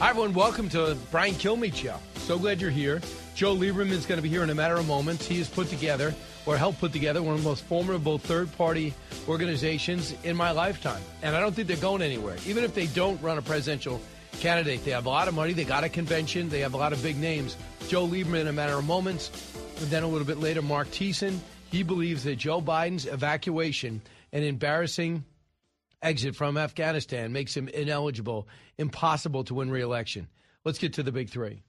Hi, everyone. Welcome to Brian Kilmeade Show. So glad you're here. Joe Lieberman is going to be here in a matter of moments. He has put together, or helped put together, one of the most formidable third party organizations in my lifetime. And I don't think they're going anywhere. Even if they don't run a presidential candidate, they have a lot of money, they got a convention, they have a lot of big names. Joe Lieberman in a matter of moments. And then a little bit later, Marc Thiessen. He believes that Joe Biden's evacuation and embarrassing exit from Afghanistan makes him ineligible, impossible to win re-election. Let's get to the big three.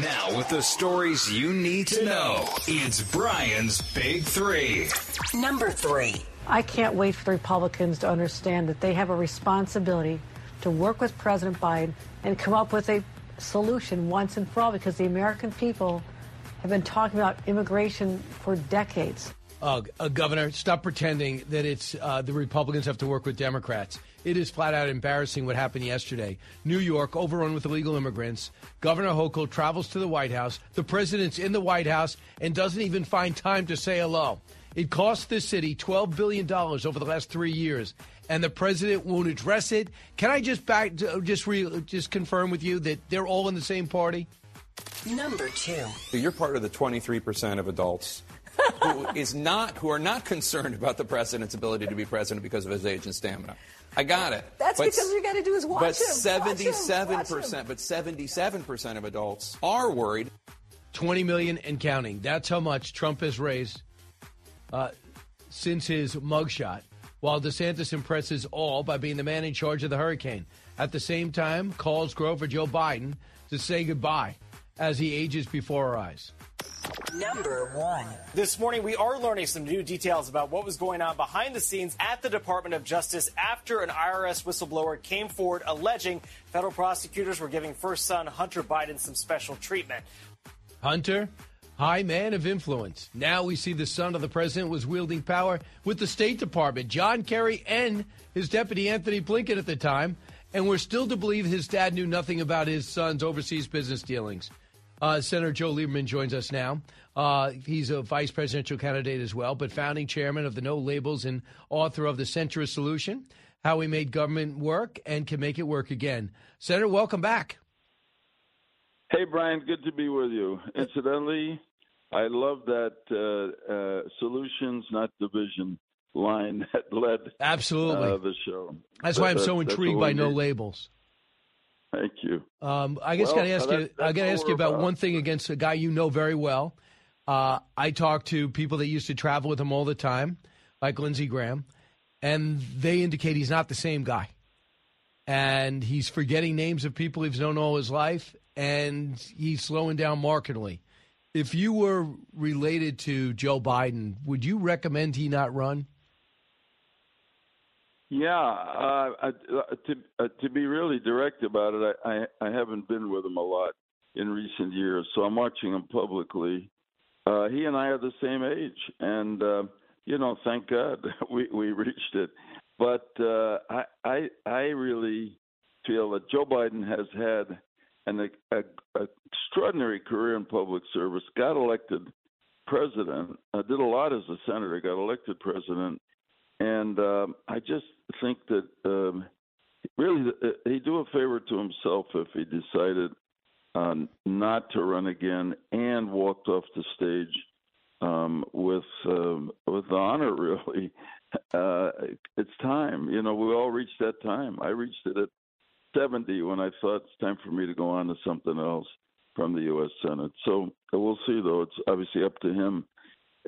Now, with the stories you need to know, it's Brian's Big Three. Number three. I can't wait for the Republicans to understand that they have a responsibility to work with President Biden and come up with a solution once and for all because the American people have been talking about immigration for decades. Uh, uh, Governor, stop pretending that it's uh, the Republicans have to work with Democrats. It is flat out embarrassing what happened yesterday. New York, overrun with illegal immigrants. Governor Hochul travels to the White House. The president's in the White House and doesn't even find time to say hello. It cost this city $12 billion over the last three years, and the president won't address it. Can I just back, just re, just confirm with you that they're all in the same party? Number two. You're part of the 23% of adults who is not who are not concerned about the president's ability to be president because of his age and stamina. I got it. That's but, because all you got to do is watch but him. seventy-seven percent, but seventy-seven percent of adults are worried. 20 million and counting. That's how much Trump has raised uh, since his mugshot, while DeSantis impresses all by being the man in charge of the hurricane. At the same time, calls grow for Joe Biden to say goodbye as he ages before our eyes. Number one. This morning, we are learning some new details about what was going on behind the scenes at the Department of Justice after an IRS whistleblower came forward alleging federal prosecutors were giving first son Hunter Biden some special treatment. Hunter, high man of influence. Now we see the son of the president was wielding power with the State Department, John Kerry, and his deputy Antony Blinken at the time. And we're still to believe his dad knew nothing about his son's overseas business dealings. Uh, Senator Joe Lieberman joins us now. Uh, he's a vice presidential candidate as well, but founding chairman of the No Labels and author of The Centrist Solution How We Made Government Work and Can Make It Work Again. Senator, welcome back. Hey, Brian, good to be with you. Incidentally, I love that uh, uh, solutions, not division line that led Absolutely. uh, the show. That's That- why I'm so intrigued by No. Labels. Thank you. Um, I guess Well, got to ask uh, you. I got to ask you about about. one thing against a guy you know very well. Uh, I talk to people that used to travel with him all the time, like Lindsey Graham, and they indicate he's not the same guy, and he's forgetting names of people he's known all his life, and he's slowing down markedly. If you were related to Joe Biden, would you recommend he not run? Yeah, uh, uh, to uh, to be really direct about it, I, I I haven't been with him a lot in recent years, so I'm watching him publicly. Uh, he and I are the same age, and uh, you know, thank God we we reached it. But uh, I I I really feel that Joe Biden has had an a, a, extraordinary career in public service. Got elected president. Uh, did a lot as a senator. Got elected president and um, I just think that um, really uh, he'd do a favor to himself if he decided uh, not to run again and walked off the stage um, with um, with honor. Really, uh, it's time. You know, we all reached that time. I reached it at 70 when I thought it's time for me to go on to something else from the U.S. Senate. So we'll see, though. It's obviously up to him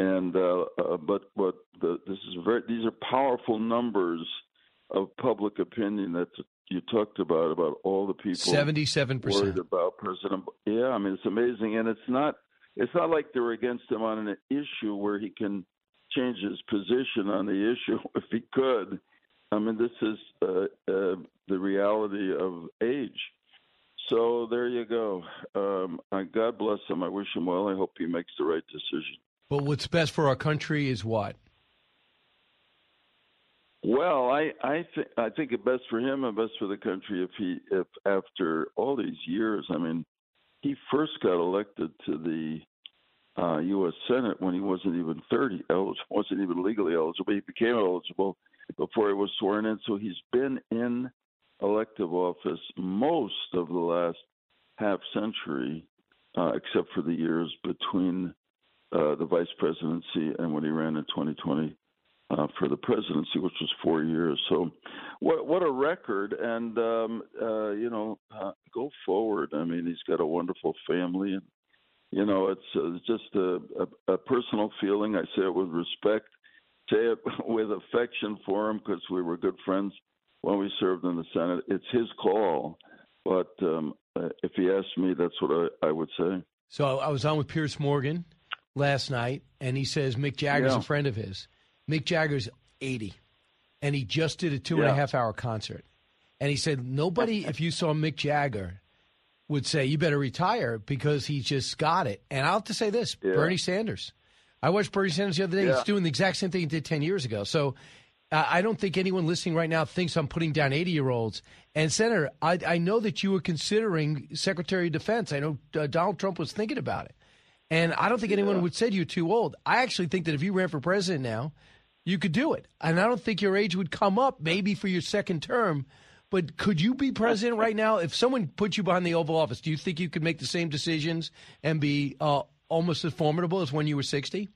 and uh, uh, but but the, this is very these are powerful numbers of public opinion that you talked about about all the people Seventy-seven worried percent. about President. Yeah, I mean it's amazing, and it's not it's not like they're against him on an issue where he can change his position on the issue if he could. I mean, this is uh, uh, the reality of age. So there you go. Um, God bless him. I wish him well. I hope he makes the right decision. But what's best for our country is what? Well, I I think I think it best for him and best for the country if he if after all these years, I mean, he first got elected to the uh, U.S. Senate when he wasn't even 30 eligible, wasn't even legally eligible. He became eligible before he was sworn in, so he's been in elective office most of the last half century, uh, except for the years between uh, the vice presidency and when he ran in 2020 uh, for the presidency, which was four years. So, what what a record! And um, uh, you know, uh, go forward. I mean, he's got a wonderful family, and you know, it's, uh, it's just a, a, a personal feeling. I say it with respect, say it with affection for him because we were good friends when we served in the Senate. It's his call, but um, uh, if he asked me, that's what I, I would say. So I was on with Piers Morgan last night, and he says Mick Jagger's Yeah. a friend of his. Mick Jagger's 80, and he just did a two and a half hour concert. And he said, nobody, if you saw Mick Jagger, would say, you better retire because he just got it. And I'll have to say this Yeah. Bernie Sanders. I watched Bernie Sanders the other day. He's doing the exact same thing he did 10 years ago. So uh, I don't think anyone listening right now thinks I'm putting down 80 year olds. And, Senator, I, I know that you were considering Secretary of Defense. I know uh, Donald Trump was thinking about it. And I don't think anyone would say you're too old. I actually think that if you ran for president now, you could do it. And I don't think your age would come up maybe for your second term. But could you be president right now? If someone put you behind the Oval Office, do you think you could make the same decisions and be uh, almost as formidable as when you were 60?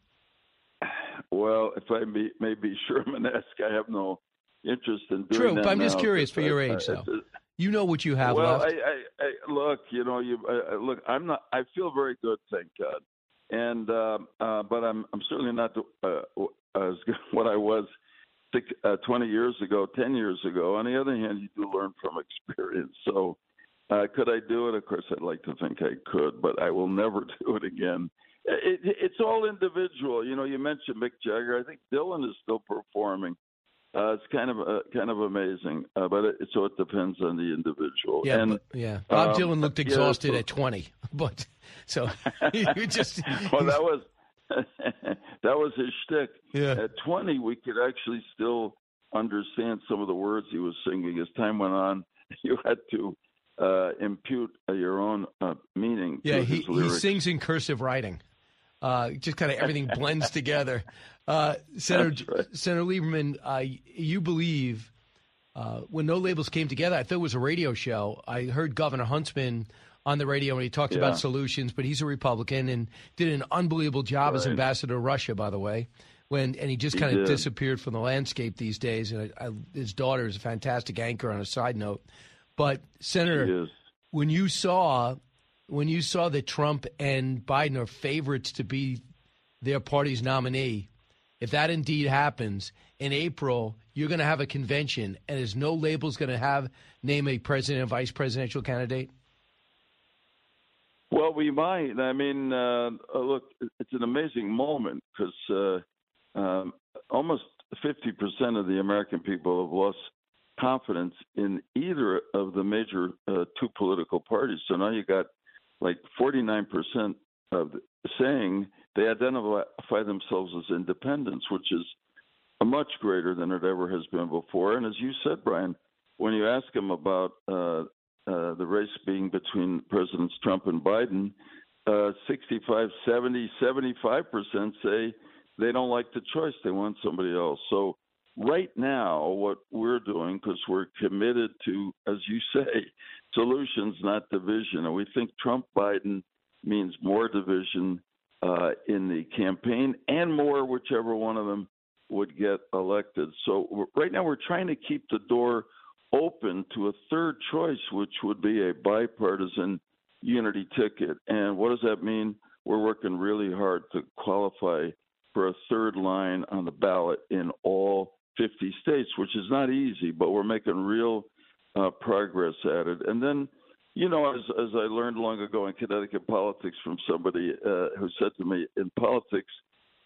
Well, if I may, may be Sherman-esque, I have no interest in doing True, that but I'm just curious for your I- age, I- though. You know what you have well, left. I look, you know, you I, I- look. I'm not. I feel very good, thank God. And um uh, but I'm I'm certainly not uh, as good what I was six, uh, 20 years ago, 10 years ago. On the other hand, you do learn from experience. So, uh, could I do it? Of course, I'd like to think I could, but I will never do it again. It, it, it's all individual. You know, you mentioned Mick Jagger. I think Dylan is still performing. Uh, it's kind of uh, kind of amazing, uh, but it, so it depends on the individual. yeah, and but- yeah. Bob um, Dylan looked yeah, exhausted so- at 20, but so you just well, that was that was his shtick. Yeah. At 20, we could actually still understand some of the words he was singing. As time went on, you had to uh, impute uh, your own uh, meaning Yeah, to he, his he sings in cursive writing. Uh, just kind of everything blends together. Uh, Senator Senator Lieberman, uh, you believe uh, when No Labels came together, I thought it was a radio show. I heard Governor Huntsman on the radio and he talked Yeah. about solutions, but he's a Republican and did an unbelievable job as ambassador to Russia, by the way. When and he just kind of disappeared from the landscape these days. And I, I, his daughter is a fantastic anchor. On a side note, but Senator, when you saw when you saw that Trump and Biden are favorites to be their party's nominee, if that indeed happens in April, you're going to have a convention, and is no labels going to have name a president and vice presidential candidate? Well, we might. I mean, uh, uh, look, it's an amazing moment because uh, um, almost 50% of the American people have lost confidence in either of the major uh, two political parties. So now you got like 49% of saying they identify themselves as independents, which is much greater than it ever has been before. And as you said, Brian, when you ask them about uh, uh, the race being between Presidents Trump and Biden, uh, 65, 70, 75 percent say they don't like the choice; they want somebody else. So right now, what we're doing, because we're committed to, as you say, solutions, not division, and we think Trump Biden means more division uh, in the campaign and more whichever one of them would get elected. So right now, we're trying to keep the door open to a third choice, which would be a bipartisan unity ticket. And what does that mean? We're working really hard to qualify for a third line on the ballot in all 50 states, which is not easy, but we're making real uh, progress at it. And then, you know, as as I learned long ago in Connecticut politics from somebody uh, who said to me, in politics,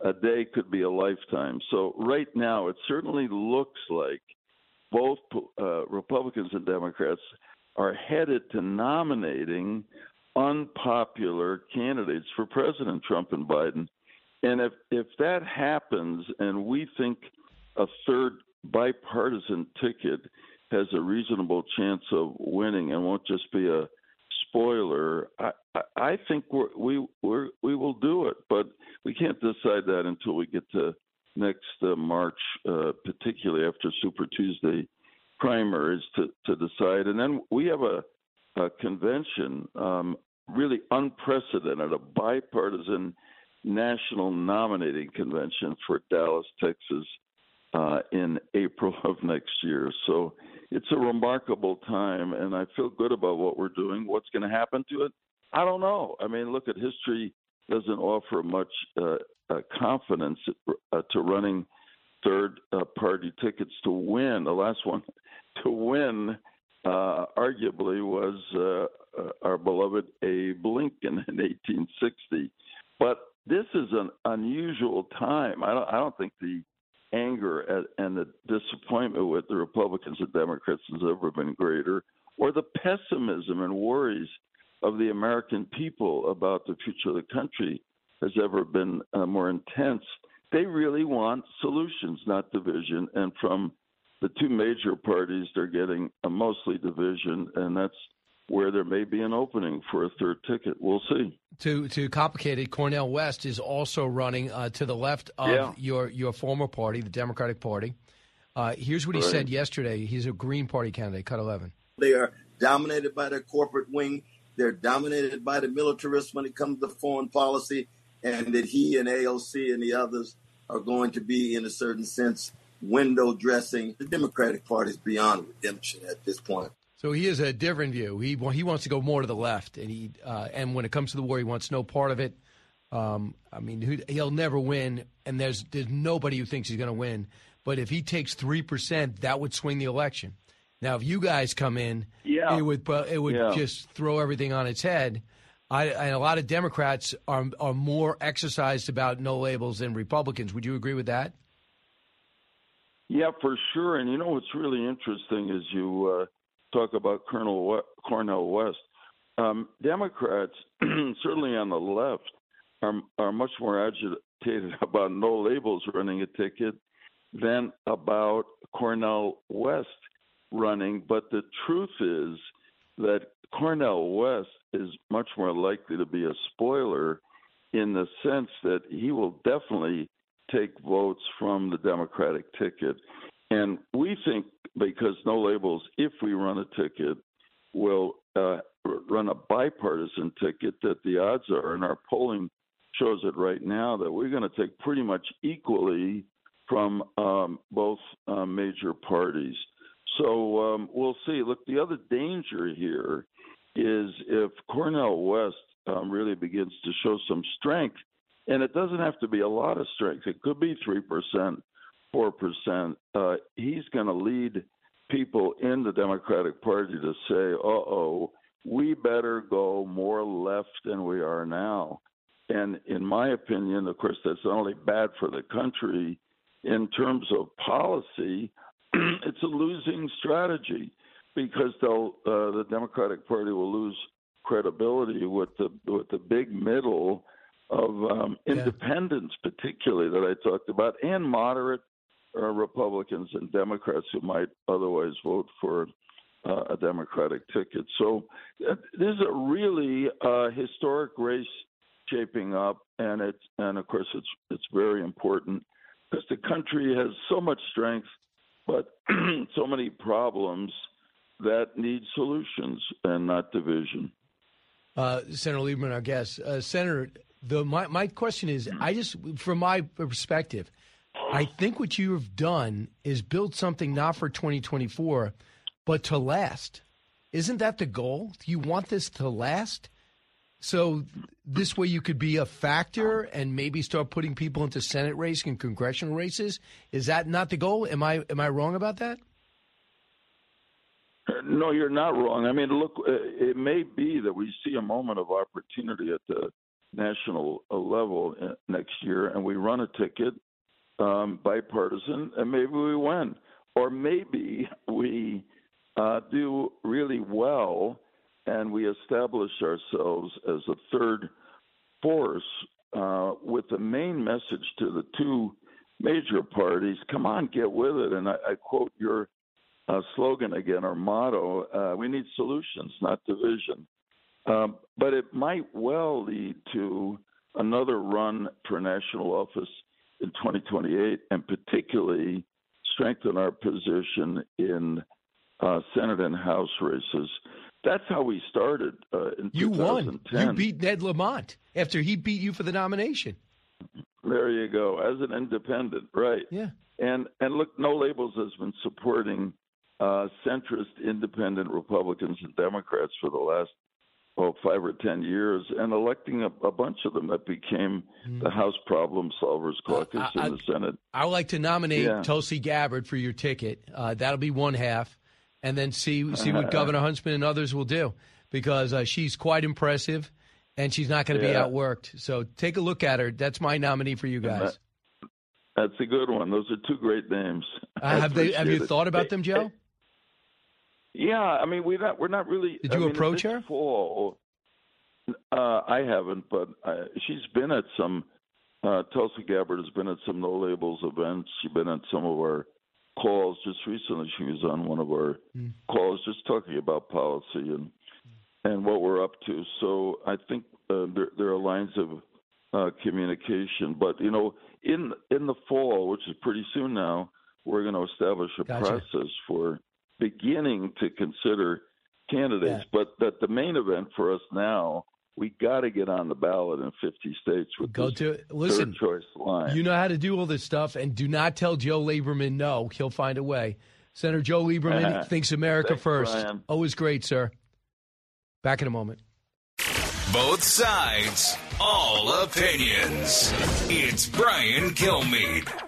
a day could be a lifetime. So right now, it certainly looks like both uh, Republicans and Democrats are headed to nominating unpopular candidates for President Trump and Biden. And if if that happens, and we think a third bipartisan ticket has a reasonable chance of winning and won't just be a spoiler, I, I, I think we're, we we're, we will do it. But we can't decide that until we get to next uh, March, uh, particularly after Super Tuesday primaries to, to decide. And then we have a, a convention, um, really unprecedented, a bipartisan national nominating convention for Dallas, Texas, uh, in April of next year. So it's a remarkable time, and I feel good about what we're doing. What's going to happen to it? I don't know. I mean, look at history doesn't offer much uh, uh, confidence uh, to running third uh, party tickets to win. The last one to win, uh, arguably, was uh, our beloved Abe Lincoln in 1860. But this is an unusual time. I don't, I don't think the anger at, and the disappointment with the Republicans and Democrats has ever been greater, or the pessimism and worries of the American people about the future of the country has ever been uh, more intense. They really want solutions, not division. And from the two major parties, they're getting a mostly division, and that's where there may be an opening for a third ticket. We'll see. To to complicate it, Cornel West is also running uh, to the left of Yeah. your your former party, the Democratic Party. Uh, here's what he Right. said yesterday. He's a Green Party candidate, cut 11. They are dominated by the corporate wing. They're dominated by the militarists when it comes to foreign policy, and that he and AOC and the others are going to be, in a certain sense, window dressing. The Democratic Party is beyond redemption at this point. So he has a different view. He he wants to go more to the left, and he uh, and when it comes to the war, he wants no part of it. Um, I mean, he'll never win, and there's there's nobody who thinks he's going to win. But if he takes three percent, that would swing the election. Now, if you guys come in, Yeah. it would uh, it would Yeah. just throw everything on its head. I, and a lot of Democrats are are more exercised about no labels than Republicans. Would you agree with that? Yeah, for sure. And you know what's really interesting is you uh, talk about Colonel we- Cornel West. Um, Democrats, certainly on the left, are are much more agitated about no labels running a ticket than about Cornel West running. But the truth is that Cornel West is much more likely to be a spoiler in the sense that he will definitely take votes from the Democratic ticket. And we think because no labels, if we run a ticket, will uh, run a bipartisan ticket, that the odds are, and our polling shows it right now, that we're going to take pretty much equally from um, both uh, major parties. So um, we'll see. Look, the other danger here is if Cornel West um, really begins to show some strength, and it doesn't have to be a lot of strength. It could be three percent, four percent. Uh, he's going to lead people in the Democratic Party to say, "Uh oh, we better go more left than we are now." And in my opinion, of course, that's not only bad for the country in terms of policy. it's a losing strategy because they'll uh, the Democratic Party will lose credibility with the with the big middle of um, independents, particularly that I talked about, and moderate Republicans and Democrats who might otherwise vote for uh, a Democratic ticket. So uh, is a really uh, historic race shaping up, and it's and of course it's it's very important because the country has so much strength, but so many problems that need solutions and not division. uh, Senator Lieberman, our guest. Uh, Senator, the my my question is, I just from my perspective, I think what you have done is build something not for 2024, but to last. Isn't that the goal? You want this to last? So this way you could be a factor and maybe start putting people into Senate race and congressional races. Is that not the goal? Am I am I wrong about that? No, you're not wrong. I mean, look, uh, it may be that we see a moment of opportunity at the national uh, level uh, next year, and we run a ticket um, bipartisan, and maybe we win. or maybe we uh, do really well and we establish ourselves as a third force uh, with the main message to the two major parties come on, get with it. And I, I quote your uh, slogan again, our motto uh, we need solutions, not division. Um, but it might well lead to another run for national office in 2028, and particularly strengthen our position in uh, Senate and House races. That's how we started uh, in You won. You beat Ned Lamont after he beat you for the nomination. There you go. As an independent, right? Yeah. And and look, No Labels has been supporting uh, centrist independent Republicans and Democrats for the last oh five or ten years, and electing a, a bunch of them that became the House Problem Solvers Caucus Mm. I- in the Senate. I would like to nominate Yeah. Tulsi Gabbard for your ticket. Uh, that'll be one half, and then see see what Governor Huntsman and others will do because uh, she's quite impressive, and she's not going to be outworked. So take a look at her. That's my nominee for you guys. That's a good one. Those are two great names. Uh, have they? Have you it. thought about them, Joe? Yeah, I mean we're not we're not really. Did I you mean, approach her? Fall, uh, I haven't, but uh, she's been at some. Uh, Tulsi Gabbard has been at some no labels events. She's been at some of our calls. Just recently, she was on one of our Hmm. calls, just talking about policy and and what we're up to. So I think uh, there there are lines of uh, communication. But you know, in in the fall, which is pretty soon now, we're going to establish a Gotcha. process for beginning to consider candidates. But that the main event for us now, we got to get on the ballot in 50 states with Go this to. Listen, third choice line. You know how to do all this stuff, and do not tell Joe Lieberman no. He'll find a way. Senator Joe Lieberman uh-huh. thinks America Thanks, first. Brian. Always great, sir. Back in a moment. Both sides, all opinions. It's Brian Kilmeade.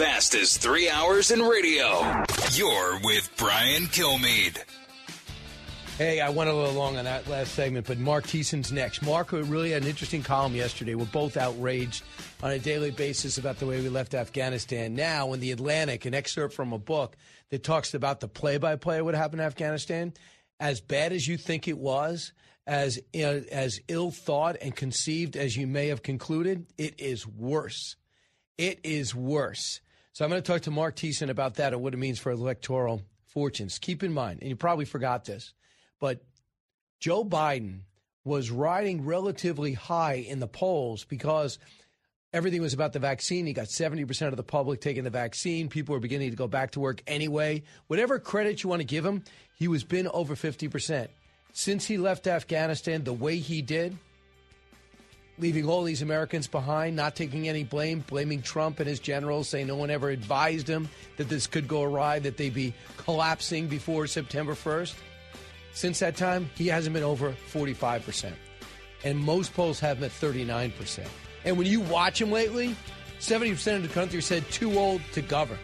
Fastest three hours in radio. You're with Brian Kilmeade. Hey, I went a little long on that last segment, but Marc Thiessen's next. Mark really had an interesting column yesterday. We're both outraged on a daily basis about the way we left Afghanistan. Now, in the Atlantic, an excerpt from a book that talks about the play-by-play of what happened in Afghanistan, as bad as you think it was, as as ill thought and conceived as you may have concluded, it is worse. It is worse. So I'm going to talk to Marc Thiessen about that and what it means for electoral fortunes. Keep in mind, and you probably forgot this, but Joe Biden was riding relatively high in the polls because everything was about the vaccine. He got 70% of the public taking the vaccine. People were beginning to go back to work anyway. Whatever credit you want to give him, he was been over 50%. Since he left Afghanistan the way he did, leaving all these Americans behind, not taking any blame, blaming Trump and his generals, saying no one ever advised him that this could go awry, that they'd be collapsing before September 1st. Since that time, he hasn't been over 45%. And most polls have him at 39%. And when you watch him lately, 70% of the country said too old to govern.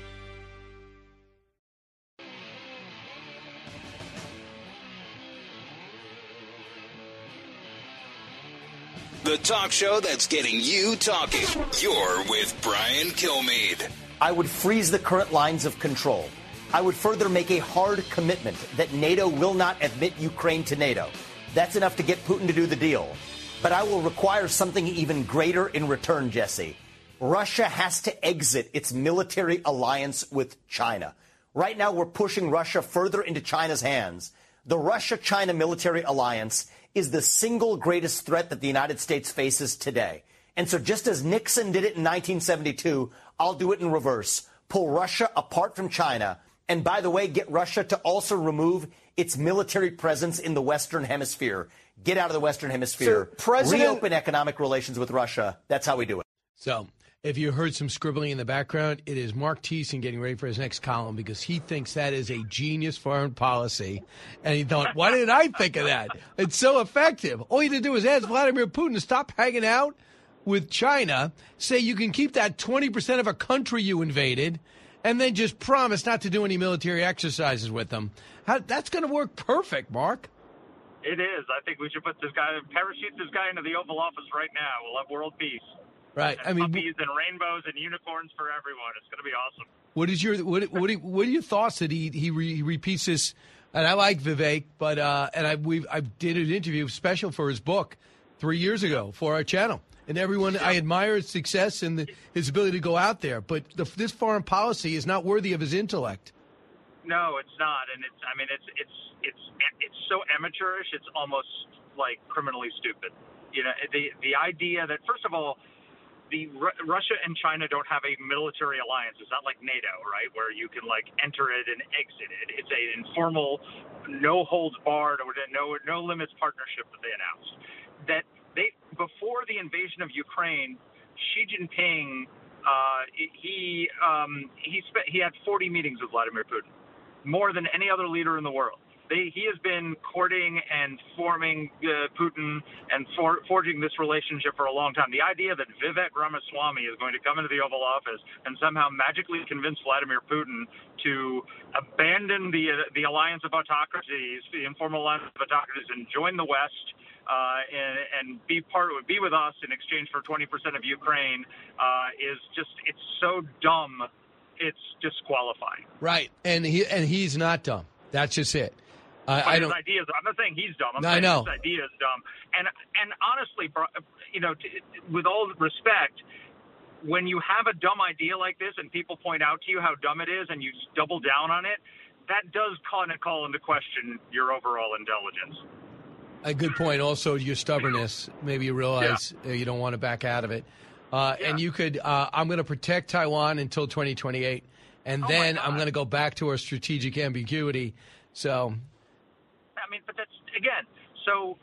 The talk show that's getting you talking. You're with Brian Kilmeade. I would freeze the current lines of control. I would further make a hard commitment that NATO will not admit Ukraine to NATO. That's enough to get Putin to do the deal. But I will require something even greater in return, Jesse. Russia has to exit its military alliance with China. Right now, we're pushing Russia further into China's hands. The Russia China military alliance is the single greatest threat that the United States faces today. And so, just as Nixon did it in 1972, I'll do it in reverse. Pull Russia apart from China. And by the way, get Russia to also remove its military presence in the Western Hemisphere. Get out of the Western Hemisphere. Sir, President- Reopen economic relations with Russia. That's how we do it. So If you heard some scribbling in the background, it is Marc Thiessen getting ready for his next column because he thinks that is a genius foreign policy. And he thought, why didn't I think of that? It's so effective. All you had to do is ask Vladimir Putin to stop hanging out with China, say you can keep that 20% of a country you invaded, and then just promise not to do any military exercises with them. How, that's going to work perfect, Mark. It is. I think we should put this guy, parachute this guy into the Oval Office right now. We'll have world peace. Right. I mean, puppies and rainbows and unicorns for everyone. It's going to be awesome. What is your what what are, what are your thoughts that he he, re, he repeats this? And I like Vivek, but uh, and I we I did an interview special for his book three years ago for our channel, and everyone I admire his success and the, his ability to go out there, but the, this foreign policy is not worthy of his intellect. No, it's not, and it's. I mean, it's it's it's it's so amateurish. It's almost like criminally stupid. You know, the the idea that first of all, the Ru- Russia and China don't have a military alliance. It's not like NATO, right, where you can like enter it and exit it. It's an informal, no holds barred or no no limits partnership that they announced. That they before the invasion of Ukraine, Xi Jinping. Uh, he um, he spent he had 40 meetings with Vladimir Putin, more than any other leader in the world. They, he has been courting and forming uh, Putin and for, forging this relationship for a long time. The idea that Vivek Ramaswamy is going to come into the Oval Office and somehow magically convince Vladimir Putin to abandon the uh, the alliance of autocracies, the informal alliance of autocracies, and join the West. Uh, and, and be part be with us in exchange for 20% of Ukraine uh, is just it's so dumb, it's disqualifying. Right, and he and he's not dumb. That's just it. I, I his don't. ideas. I'm not saying he's dumb. I'm I saying know. his idea is dumb. And and honestly, you know, t- with all respect, when you have a dumb idea like this and people point out to you how dumb it is, and you double down on it, that does kind of call into question your overall intelligence. A good point. Also, your stubbornness. Maybe you realize uh, you don't want to back out of it. Uh, And you could. Uh, I'm going to protect Taiwan until 2028, and Oh then I'm going to go back to our strategic ambiguity. So, I mean, but that's again. So,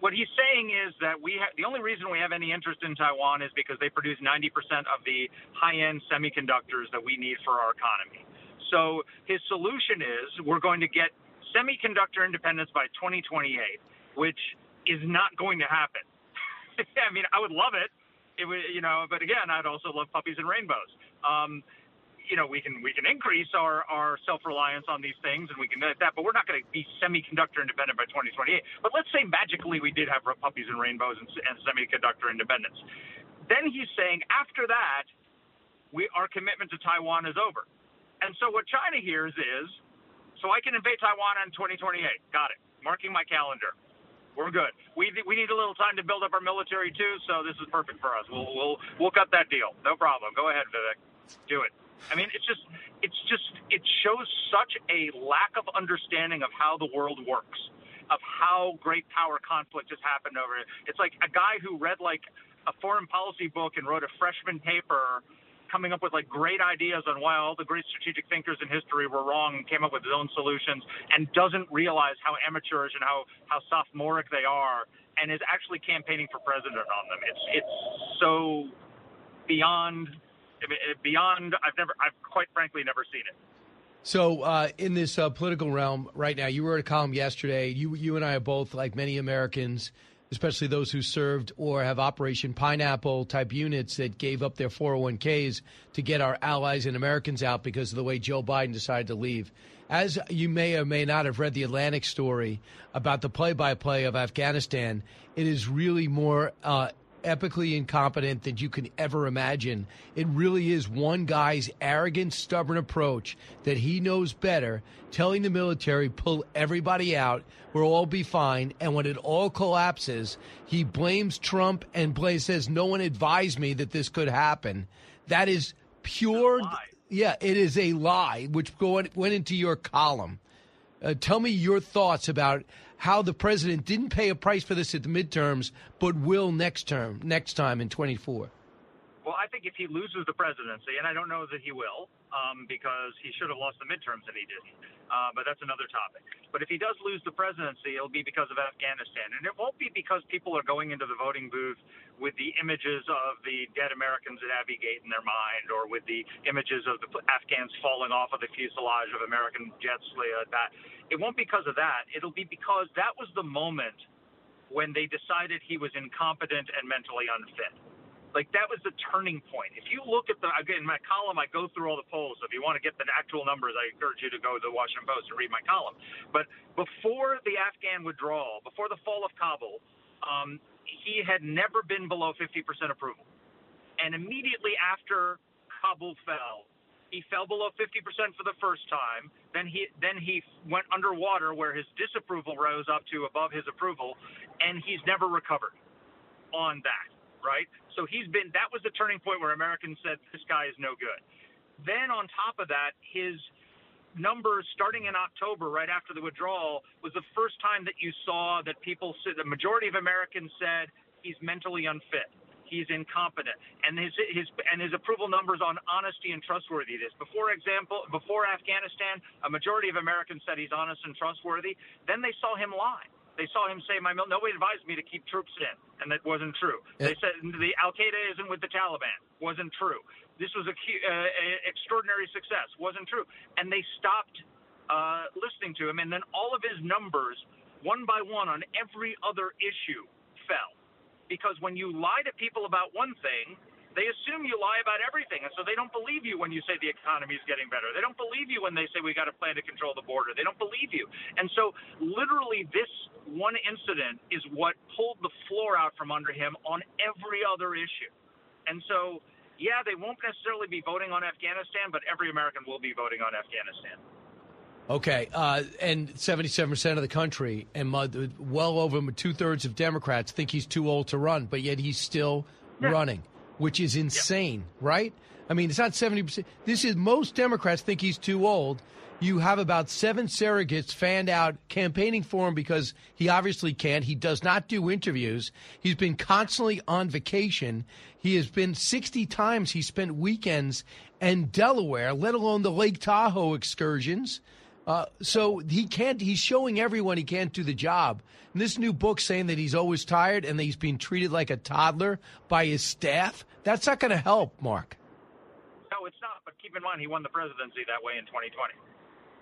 what he's saying is that we ha- the only reason we have any interest in Taiwan is because they produce 90% of the high-end semiconductors that we need for our economy. So his solution is we're going to get semiconductor independence by 2028, which is not going to happen. I mean, I would love it. It would, you know, but again, I'd also love puppies and rainbows. Um, you know, we can we can increase our, our self reliance on these things, and we can that, but we're not going to be semiconductor independent by 2028. But let's say magically we did have puppies and rainbows and, and semiconductor independence. Then he's saying after that, we our commitment to Taiwan is over. And so what China hears is, so I can invade Taiwan in 2028. Got it. Marking my calendar. We're good. We we need a little time to build up our military too, so this is perfect for us. We'll we'll we'll cut that deal. No problem. Go ahead, Vivek. Do it. I mean, it's just it's just it shows such a lack of understanding of how the world works, of how great power conflict has happened over it. It's like a guy who read like a foreign policy book and wrote a freshman paper coming up with like great ideas on why all the great strategic thinkers in history were wrong and came up with his own solutions and doesn't realize how amateurish and how how sophomoric they are and is actually campaigning for president on them. It's it's so beyond beyond I've never I've quite frankly never seen it. so uh, in this uh, political realm right now, you wrote a column yesterday. You you and I are both like many Americans, especially those who served or have Operation Pineapple type units that gave up their 401ks to get our allies and Americans out because of the way Joe Biden decided to leave. As you may or may not have read the Atlantic story about the play-by-play of Afghanistan, it is really more uh, epically incompetent than you can ever imagine. It really is one guy's arrogant, stubborn approach that he knows better, telling the military, pull everybody out, we'll all be fine. And when it all collapses, he blames Trump and blames, says, no one advised me that this could happen. That is pure. Yeah, it is a lie, which went into your column. Uh, tell me your thoughts about how the president didn't pay a price for this at the midterms, but will next term, next time in 24. Well, I think if he loses the presidency, and I don't know that he will, um, because he should have lost the midterms and he didn't. Uh, but that's another topic. But if he does lose the presidency, it'll be because of Afghanistan. And it won't be because people are going into the voting booth with the images of the dead Americans at Abbey Gate in their mind or with the images of the Afghans falling off of the fuselage of American jets like that. It won't be because of that. It'll be because that was the moment when they decided he was incompetent and mentally unfit. Like that was the turning point. If you look at the again my column, I go through all the polls. If you want to get the actual numbers, I encourage you to go to the Washington Post and read my column. But before the Afghan withdrawal, before the fall of Kabul, um, he had never been below 50% approval. And immediately after Kabul fell, he fell below 50% for the first time. Then he then he went underwater where his disapproval rose up to above his approval, and he's never recovered on that right? So he's been that was the turning point where Americans said this guy is no good. Then on top of that, his numbers starting in October, right after the withdrawal, was the first time that you saw that people the majority of Americans said he's mentally unfit. He's incompetent, and his his and his approval numbers on honesty and trustworthiness. Before example, before Afghanistan, a majority of Americans said he's honest and trustworthy. Then they saw him lie they saw him say, "My mil- nobody advised me to keep troops in," and that wasn't true. They said the Al Qaeda isn't with the Taliban, wasn't true. This was a, uh, extraordinary success, wasn't true, and they stopped uh, listening to him. And then all of his numbers, one by one, on every other issue, fell because when you lie to people about one thing, they assume you lie about everything, and so they don't believe you when you say the economy is getting better. They don't believe you when they say we got a plan to control the border. They don't believe you, and so literally this one incident is what pulled the floor out from under him on every other issue, and so yeah, they won't necessarily be voting on Afghanistan, but every American will be voting on Afghanistan. Okay, uh, and 77% of the country and well over two thirds of Democrats think he's too old to run, but yet he's still yeah. running which is insane, yep. right? I mean, it's not 70%. This is most Democrats think he's too old. You have about seven surrogates fanned out campaigning for him because he obviously can't. He does not do interviews. He's been constantly on vacation. He has been 60 times he spent weekends in Delaware, let alone the Lake Tahoe excursions. Uh, so he can't. He's showing everyone he can't do the job. And this new book saying that he's always tired and that he's being treated like a toddler by his staff. That's not going to help, Marc. No, it's not. But keep in mind, he won the presidency that way in 2020.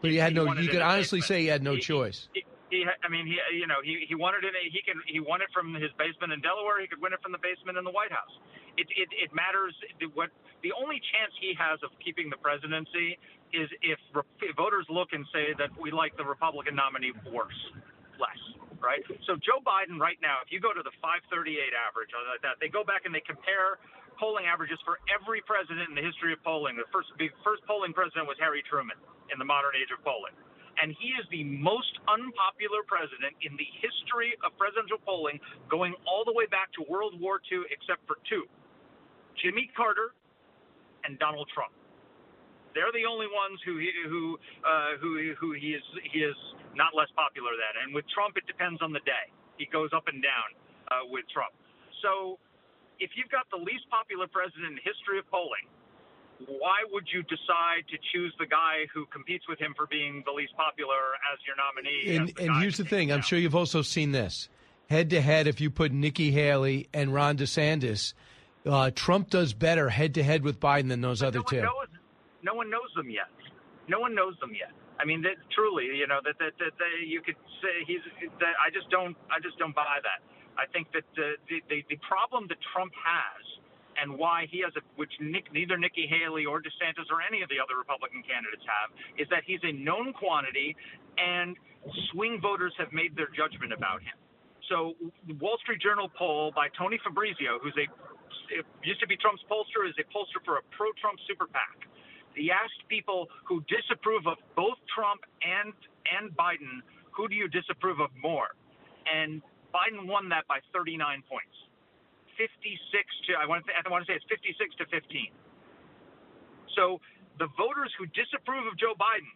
But he had he no. You could honestly say he had no he, choice. He, he, I mean, he, you know, he, he won it he can he won it from his basement in Delaware. He could win it from the basement in the White House. It it, it matters. What the only chance he has of keeping the presidency is if, voters look and say that we like the Republican nominee worse, less, right? So Joe Biden right now, if you go to the 538 average or like that, they go back and they compare polling averages for every president in the history of polling. The first the first polling president was Harry Truman in the modern age of polling and he is the most unpopular president in the history of presidential polling, going all the way back to World War II, except for two Jimmy Carter and Donald Trump. They're the only ones who he, who uh, who who he is he is not less popular than. And with Trump, it depends on the day. He goes up and down uh, with Trump. So if you've got the least popular president in the history of polling, why would you decide to choose the guy who competes with him for being the least popular as your nominee? And, and here's the thing: I'm sure you've also seen this head to head. If you put Nikki Haley and Ron DeSantis, uh, Trump does better head to head with Biden than those but other no two. Knows, no one knows them yet. No one knows them yet. I mean, that, truly, you know, that, that, that, that you could say he's. That I just don't. I just don't buy that. I think that uh, the, the the problem that Trump has and why he has a, which Nick, neither Nikki Haley or DeSantis or any of the other Republican candidates have, is that he's a known quantity, and swing voters have made their judgment about him. So, the Wall Street Journal poll by Tony Fabrizio, who's a used to be Trump's pollster, is a pollster for a pro-Trump super PAC. He asked people who disapprove of both Trump and and Biden, who do you disapprove of more? And Biden won that by 39 points. 56 to I want to, I want to say it's 56 to 15. So the voters who disapprove of Joe Biden,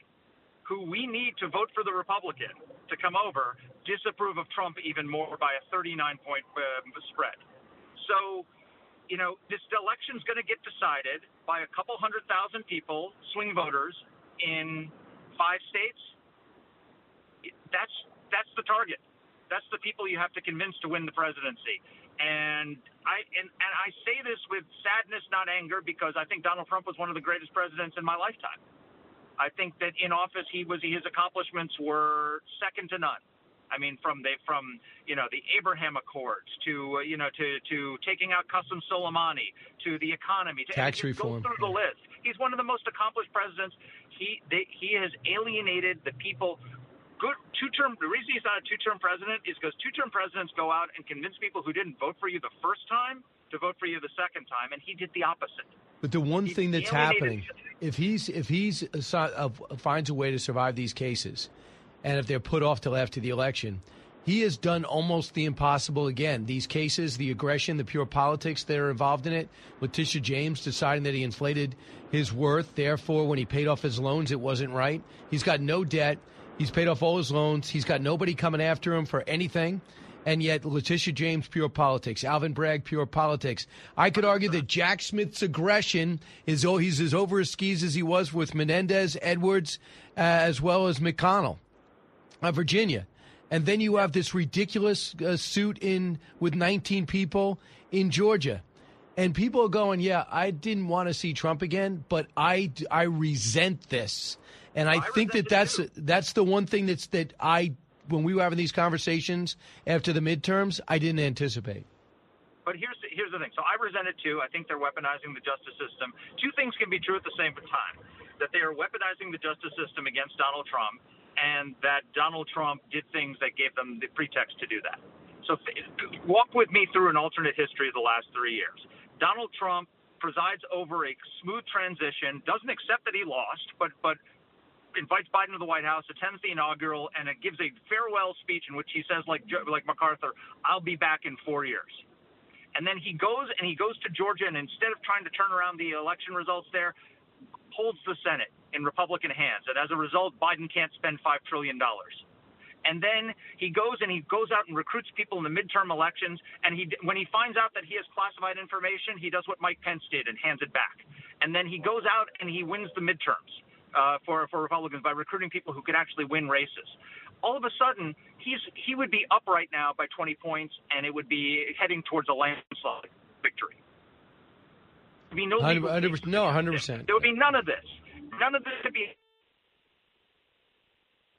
who we need to vote for the Republican to come over, disapprove of Trump even more by a 39 point uh, spread. So, you know, this election's going to get decided by a couple hundred thousand people, swing voters, in five states, that's that's the target. That's the people you have to convince to win the presidency. And I and, and I say this with sadness, not anger, because I think Donald Trump was one of the greatest presidents in my lifetime. I think that in office he was his accomplishments were second to none. I mean, from the from you know the Abraham Accords to uh, you know to to taking out Qasem Soleimani to the economy to Tax reform. Go through the list. He's one of the most accomplished presidents. He they, he has alienated the people. Good two term. The reason he's not a two term president is because two term presidents go out and convince people who didn't vote for you the first time to vote for you the second time, and he did the opposite. But the one thing that's happening, if he's if he's uh, uh, finds a way to survive these cases, and if they're put off till after the election, he has done almost the impossible again. These cases, the aggression, the pure politics that are involved in it. Letitia James deciding that he inflated his worth, therefore, when he paid off his loans, it wasn't right. He's got no debt. He's paid off all his loans. He's got nobody coming after him for anything. And yet, Letitia James, pure politics. Alvin Bragg, pure politics. I could argue that Jack Smith's aggression is oh, he's as over his skis as he was with Menendez, Edwards, uh, as well as McDonnell, uh, Virginia. And then you have this ridiculous uh, suit in with 19 people in Georgia. And people are going, yeah, I didn't want to see Trump again, but I, I resent this. And I, think that that's that's the one thing that's that I when we were having these conversations after the midterms, I didn't anticipate. But here's the, here's the thing. So I resent it too. I think they're weaponizing the justice system. Two things can be true at the same time: that they are weaponizing the justice system against Donald Trump, and that Donald Trump did things that gave them the pretext to do that. So th- walk with me through an alternate history of the last three years. Donald Trump presides over a smooth transition, doesn't accept that he lost, but but invites Biden to the White House, attends the inaugural, and it gives a farewell speech in which he says, like like MacArthur, "I'll be back in four years." And then he goes and he goes to Georgia, and instead of trying to turn around the election results there, holds the Senate in Republican hands, and as a result, Biden can't spend five trillion dollars. And then he goes and he goes out and recruits people in the midterm elections. And he, when he finds out that he has classified information, he does what Mike Pence did and hands it back. And then he goes out and he wins the midterms uh, for for Republicans by recruiting people who could actually win races. All of a sudden, he's he would be up right now by 20 points, and it would be heading towards a landslide victory. There'd be no legal 100%, no, 100%. There would be none of this. None of this would be.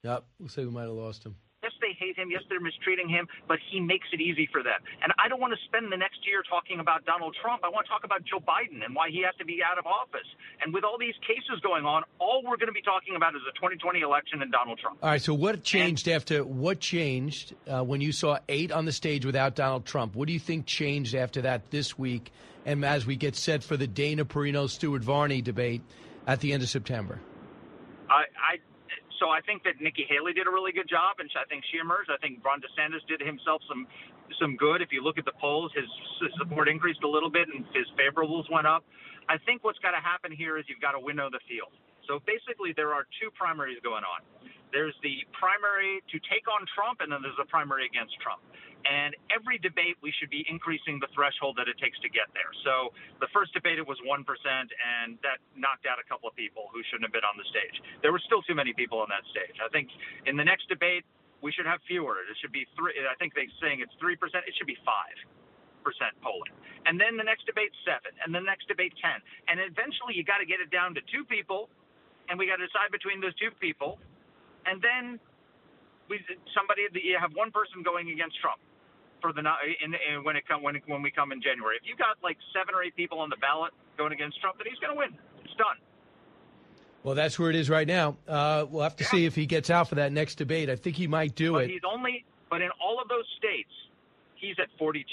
Yep. Looks like we might have lost him. Yes, they hate him. Yes, they're mistreating him, but he makes it easy for them. And I don't want to spend the next year talking about Donald Trump. I want to talk about Joe Biden and why he has to be out of office. And with all these cases going on, all we're going to be talking about is the 2020 election and Donald Trump. All right. So what changed after what changed uh, when you saw eight on the stage without Donald Trump? What do you think changed after that this week, and as we get set for the Dana Perino Stuart Varney debate at the end of September? I, I so I think that Nikki Haley did a really good job, and I think she emerged. I think Ron DeSantis did himself some some good. If you look at the polls, his, support increased a little bit, and his favorables went up. I think what's got to happen here is you've got to winnow the field. So basically, there are two primaries going on. There's the primary to take on Trump, and then there's a primary against Trump. And every debate, we should be increasing the threshold that it takes to get there. So the first debate, it was 1%, and that knocked out a couple of people who shouldn't have been on the stage. There were still too many people on that stage. I think in the next debate, we should have fewer. It should be three. I think they're saying it's 3%. It should be 5 percent polling. And then the next debate, 7. And the next debate, 10. And eventually, you got to get it down to two people, and we got to decide between those two people. And then we somebody you have one person going against Trump for the in, in when it come when when we come in January. If you got like seven or eight people on the ballot going against Trump, then he's going to win. It's done. Well, that's where it is right now. Uh, we'll have to see if he gets out for that next debate. I think he might do but it. he's only but in all of those states, he's at 42,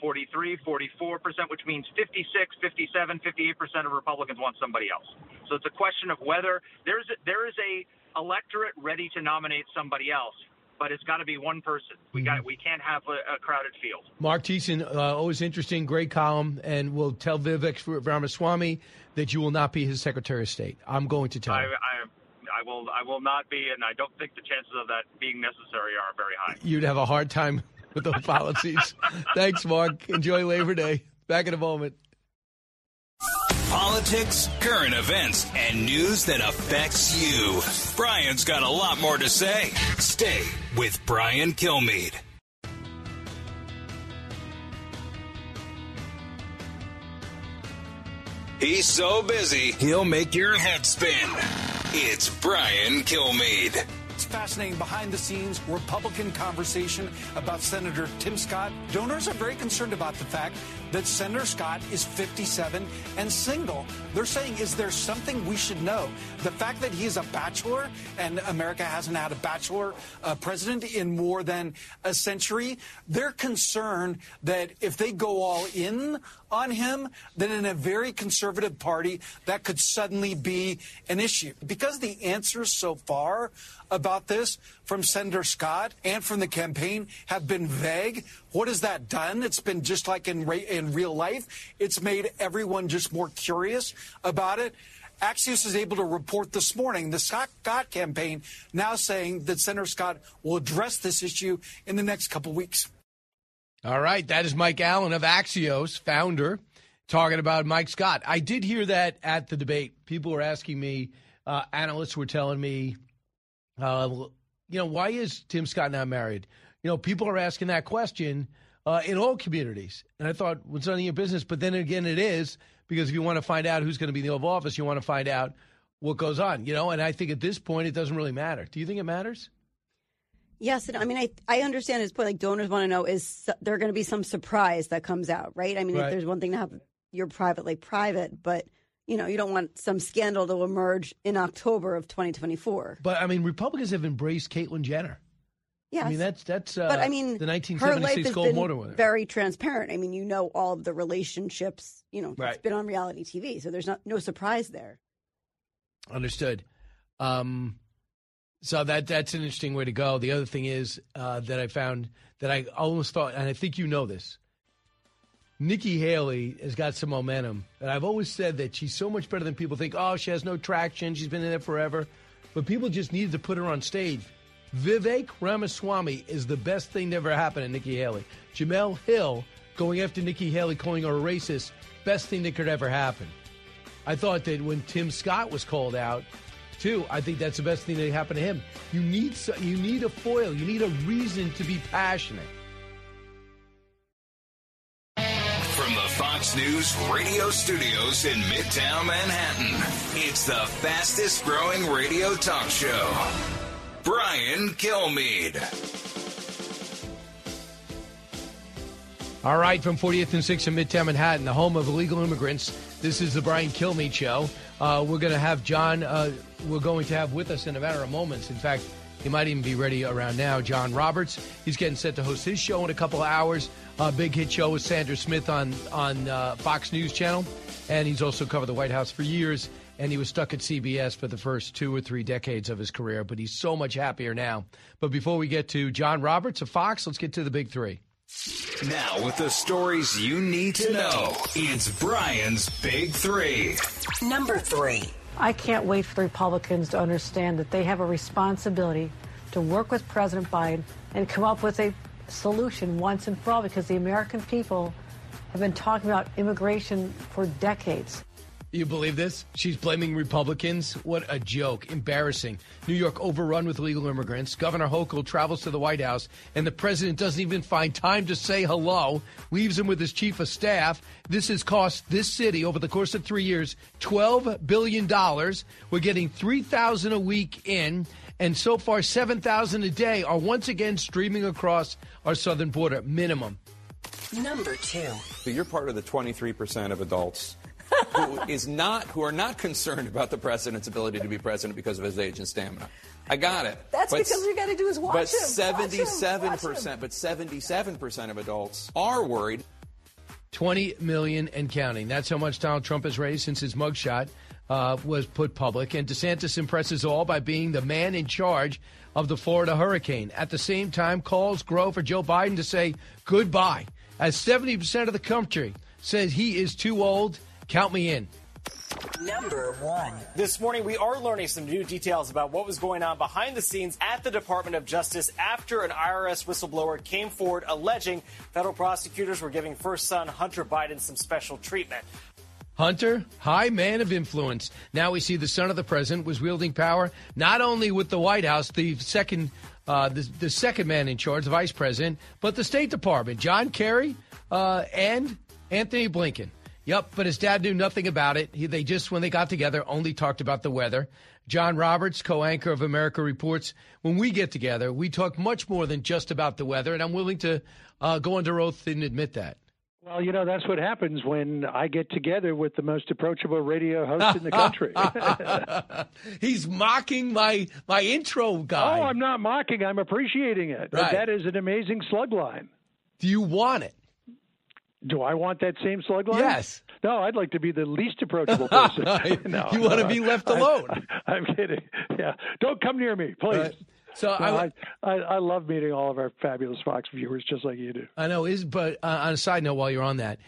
43, 44 percent, which means 56, 57, 58 percent of Republicans want somebody else. So it's a question of whether there's a, there is a electorate ready to nominate somebody else, but it's got to be one person. We got we can't have a, a crowded field. Marc Thiessen, uh, always interesting, great column, and will tell Vivek Ramaswamy that you will not be his Secretary of State. I'm going to tell I, him. I I will I will not be, and I don't think the chances of that being necessary are very high. You'd have a hard time with those policies. Thanks, Marc. Enjoy Labor Day. Back in a moment. Politics, current events, and news that affects you. Brian's got a lot more to say. Stay with Brian Kilmeade. He's so busy, he'll make your head spin. It's Brian Kilmeade. It's fascinating behind the scenes Republican conversation about Senator Tim Scott. Donors are very concerned about the fact that Senator Scott is 57 and single. They're saying, is there something we should know? The fact that he is a bachelor and America hasn't had a bachelor uh, president in more than a century, they're concerned that if they go all in on him, then in a very conservative party, that could suddenly be an issue. Because the answers so far about this from Senator Scott and from the campaign have been vague. What has that done? It's been just like in, in real life. It's made everyone just more curious about it. Axios is able to report this morning the Scott campaign now saying that Senator Scott will address this issue in the next couple weeks. All right, that is Mike Allen of Axios, founder, talking about Mike Scott. I did hear that at the debate. People were asking me, uh, analysts were telling me, uh, you know, why is Tim Scott not married? You know, people are asking that question uh, in all communities. And I thought, well, it's none of your business. But then again, it is because if you want to find out who's going to be in the Oval Office, you want to find out what goes on, you know? And I think at this point, it doesn't really matter. Do you think it matters? Yes, and I mean, I I understand his point. Like donors want to know is there going to be some surprise that comes out, right? I mean, Right. if there's one thing to have your privately private, but you know, you don't want some scandal to emerge in October of 2024. But I mean, Republicans have embraced Caitlyn Jenner. Yes. I mean, that's that's. Uh, but I mean, the her life 1976 has gold been medal winner. very transparent. I mean, you know all of the relationships. You know, Right. it's been on reality TV, so there's not no surprise there. Understood. Um, so that that's an interesting way to go. The other thing is uh, that I found that I almost thought, and I think you know this. Nikki Haley has got some momentum, and I've always said that she's so much better than people think. Oh, she has no traction. She's been in it forever, but people just needed to put her on stage. Vivek Ramaswamy is the best thing that ever happened to Nikki Haley. Jemele Hill going after Nikki Haley, calling her a racist, best thing that could ever happen. I thought that when Tim Scott was called out, too, I think that's the best thing that happened to him. You need so- you need a foil. You need a reason to be passionate. Fox News radio studios in Midtown Manhattan, it's the fastest growing radio talk show. Brian Kilmeade. All right, from 40th and 6th in Midtown Manhattan, the home of illegal immigrants. This is the Brian Kilmeade Show. Uh, we're going to have John. Uh, we're going to have with us in a matter of moments. In fact, he might even be ready around now. John Roberts. He's getting set to host his show in a couple of hours. Uh, big hit show with Sandra Smith on on uh, Fox News Channel, and he's also covered the White House for years. And he was stuck at CBS for the first two or three decades of his career, but he's so much happier now. But before we get to John Roberts of Fox, let's get to the big three. Now, with the stories you need to know, it's Brian's Big Three. Number three. I can't wait for the Republicans to understand that they have a responsibility to work with President Biden and come up with a solution once and for all because the American people have been talking about immigration for decades. You believe this? She's blaming Republicans. What a joke. Embarrassing. New York overrun with illegal immigrants. Governor Hochul travels to the White House, and the president doesn't even find time to say hello, leaves him with his chief of staff. This has cost this city, over the course of three years, $12 billion. We're getting 3000 a week in, and so far, 7000 a day are once again streaming across our southern border, minimum. Number two. So you're part of the 23% of adults who is not who are not concerned about the president's ability to be president because of his age and stamina. I got it. That's But- because you got to do is watch but him. seventy-seven percent, but seventy-seven percent of adults are worried. 20 million and counting. That's how much Donald Trump has raised since his mugshot uh, was put public. And DeSantis impresses all by being the man in charge of the Florida hurricane. At the same time, calls grow for Joe Biden to say goodbye, as 70% of the country says he is too old. Count me in. Number one. This morning, we are learning some new details about what was going on behind the scenes at the Department of Justice after an IRS whistleblower came forward alleging federal prosecutors were giving first son Hunter Biden some special treatment. Hunter, high man of influence. Now we see the son of the president was wielding power not only with the White House, the second, uh, the, the second man in charge, the vice president, but the State Department, John Kerry uh, and Antony Blinken. Yep, but his dad knew nothing about it. He, they just, when they got together, only talked about the weather. John Roberts, co anchor of America Reports, when we get together, we talk much more than just about the weather, and I'm willing to uh, go under oath and admit that. Well, you know, that's what happens when I get together with the most approachable radio host in the country. He's mocking my my intro guy. Oh, I'm not mocking. I'm appreciating it. Right. That is an amazing slug line. Do you want it? Do I want that same slug line? Yes. No, I'd like to be the least approachable person. no, You wanna no, be left alone. I, am kidding. Yeah. Don't come near me, please. Right. So No, I- I, I, love meeting all of our fabulous Fox viewers, just like you do. I know. Is but uh, on a side note, while you're on that,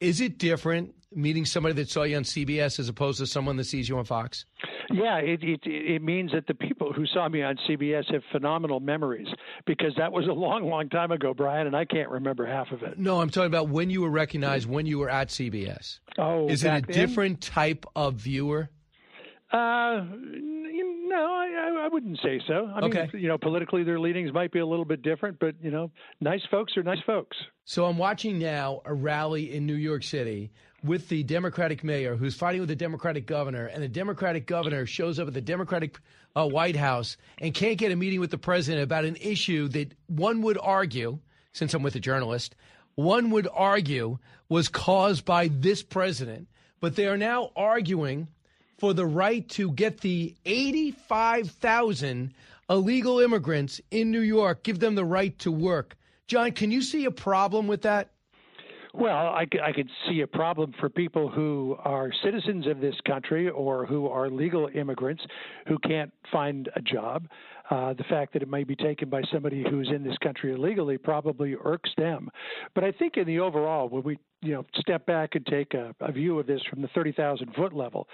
is it different meeting somebody that saw you on CBS as opposed to someone that sees you on Fox? Yeah, it, it it means that the people who saw me on CBS have phenomenal memories because that was a long, long time ago, Brian, and I can't remember half of it. No, I'm talking about when you were recognized when you were at CBS. Oh, is it a then? different type of viewer? Uh, no, I, I- wouldn't say so. I Okay. mean, you know, politically their leanings might be a little bit different, but you know, nice folks are nice folks. So I'm watching now a rally in New York City with the Democratic mayor who's fighting with the Democratic governor, and the Democratic governor shows up at the Democratic uh, White House and can't get a meeting with the president about an issue that one would argue, since I'm with a journalist, one would argue was caused by this president. But they are now arguing for the right to get the 85,000 illegal immigrants in New York, give them the right to work. John, can you see a problem with that? Well, I could see a problem for people who are citizens of this country or who are legal immigrants who can't find a job. Uh, the fact that it may be taken by somebody who's in this country illegally probably irks them. But I think in the overall, when we you know step back and take a, a view of this from the 30,000 foot level,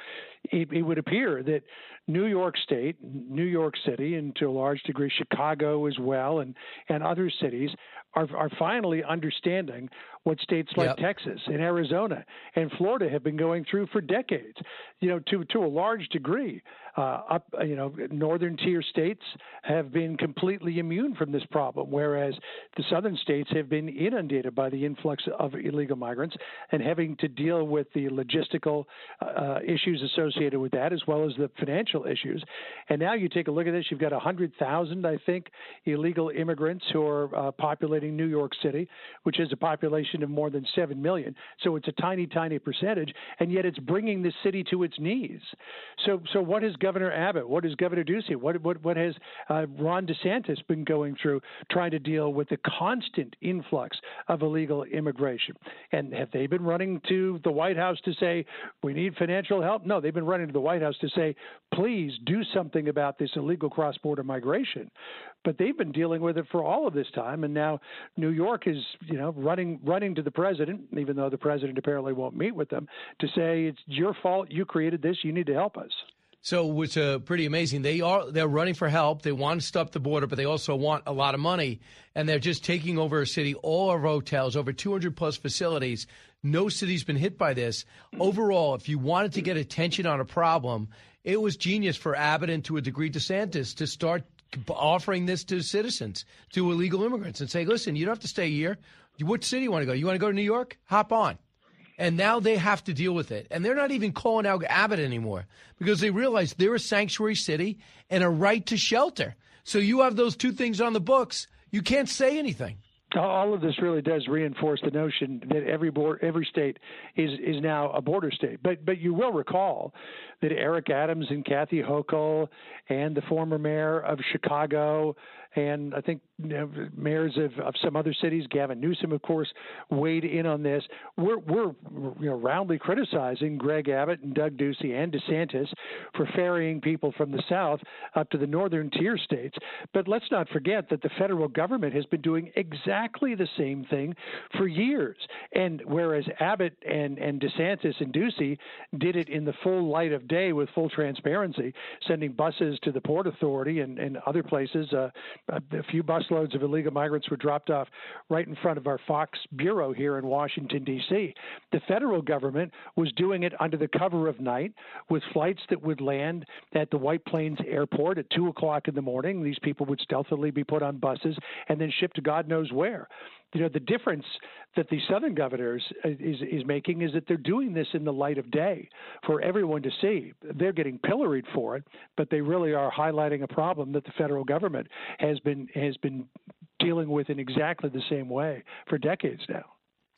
it, it would appear that New York State, New York City, and to a large degree Chicago as well, and and other cities are are finally understanding what states like Yep. Texas and Arizona and Florida have been going through for decades. You know, to to a large degree, up you know, northern tier states have been completely immune from this problem, whereas the southern states have been inundated by the influx of illegal migrants and having to deal with the logistical uh, issues associated with that, as well as the financial issues. And now you take a look at this, you've got 100,000, I think, illegal immigrants who are uh, populating New York City, which has a population of more than 7 million. So it's a tiny, tiny percentage, and yet it's bringing the city to its knees. So, so what has Governor Abbott, what has Governor Ducey, what, what, what has uh, Ron DeSantis been going through trying to deal with the constant influx of illegal immigration? And have they been running to the White House to say, we need financial help? No, they've been running to the White House to say, please do something about this illegal cross border migration. But they've been dealing with it for all of this time, and now New York is, you know, running running to the president, even though the president apparently won't meet with them, to say it's your fault. You created this. You need to help us. So it's uh, pretty amazing. They are they're running for help. They want to stop the border, but they also want a lot of money, and they're just taking over a city. All our hotels, over 200 plus facilities. No city's been hit by this. Overall, if you wanted to get attention on a problem, it was genius for Abbott and to a degree DeSantis to start offering this to citizens, to illegal immigrants, and say, listen, you don't have to stay here. Which city you want to go? You want to go to New York? Hop on. And now they have to deal with it. And they're not even calling out Abbott anymore because they realize they're a sanctuary city and a right to shelter. So you have those two things on the books. You can't say anything. All of this really does reinforce the notion that every board, every state is is now a border state. But but you will recall that Eric Adams and Kathy Hochul and the former mayor of Chicago and I think you know, mayors of, of some other cities, Gavin Newsom, of course, weighed in on this. We're we're you know roundly criticizing Greg Abbott and Doug Ducey and DeSantis for ferrying people from the south up to the northern tier states. But let's not forget that the federal government has been doing exactly the same thing for years. And whereas Abbott and and DeSantis and Ducey did it in the full light of day with full transparency, sending buses to the port authority and, and other places uh, a, a few busloads of illegal migrants were dropped off right in front of our Fox bureau here in Washington, D.C. The federal government was doing it under the cover of night with flights that would land at the White Plains airport at 2 o'clock in the morning. These people would stealthily be put on buses and then shipped to God knows where you know the difference that the southern governors uh, is is making is that they're doing this in the light of day for everyone to see. They're getting pilloried for it, but they really are highlighting a problem that the federal government has been has been dealing with in exactly the same way for decades now.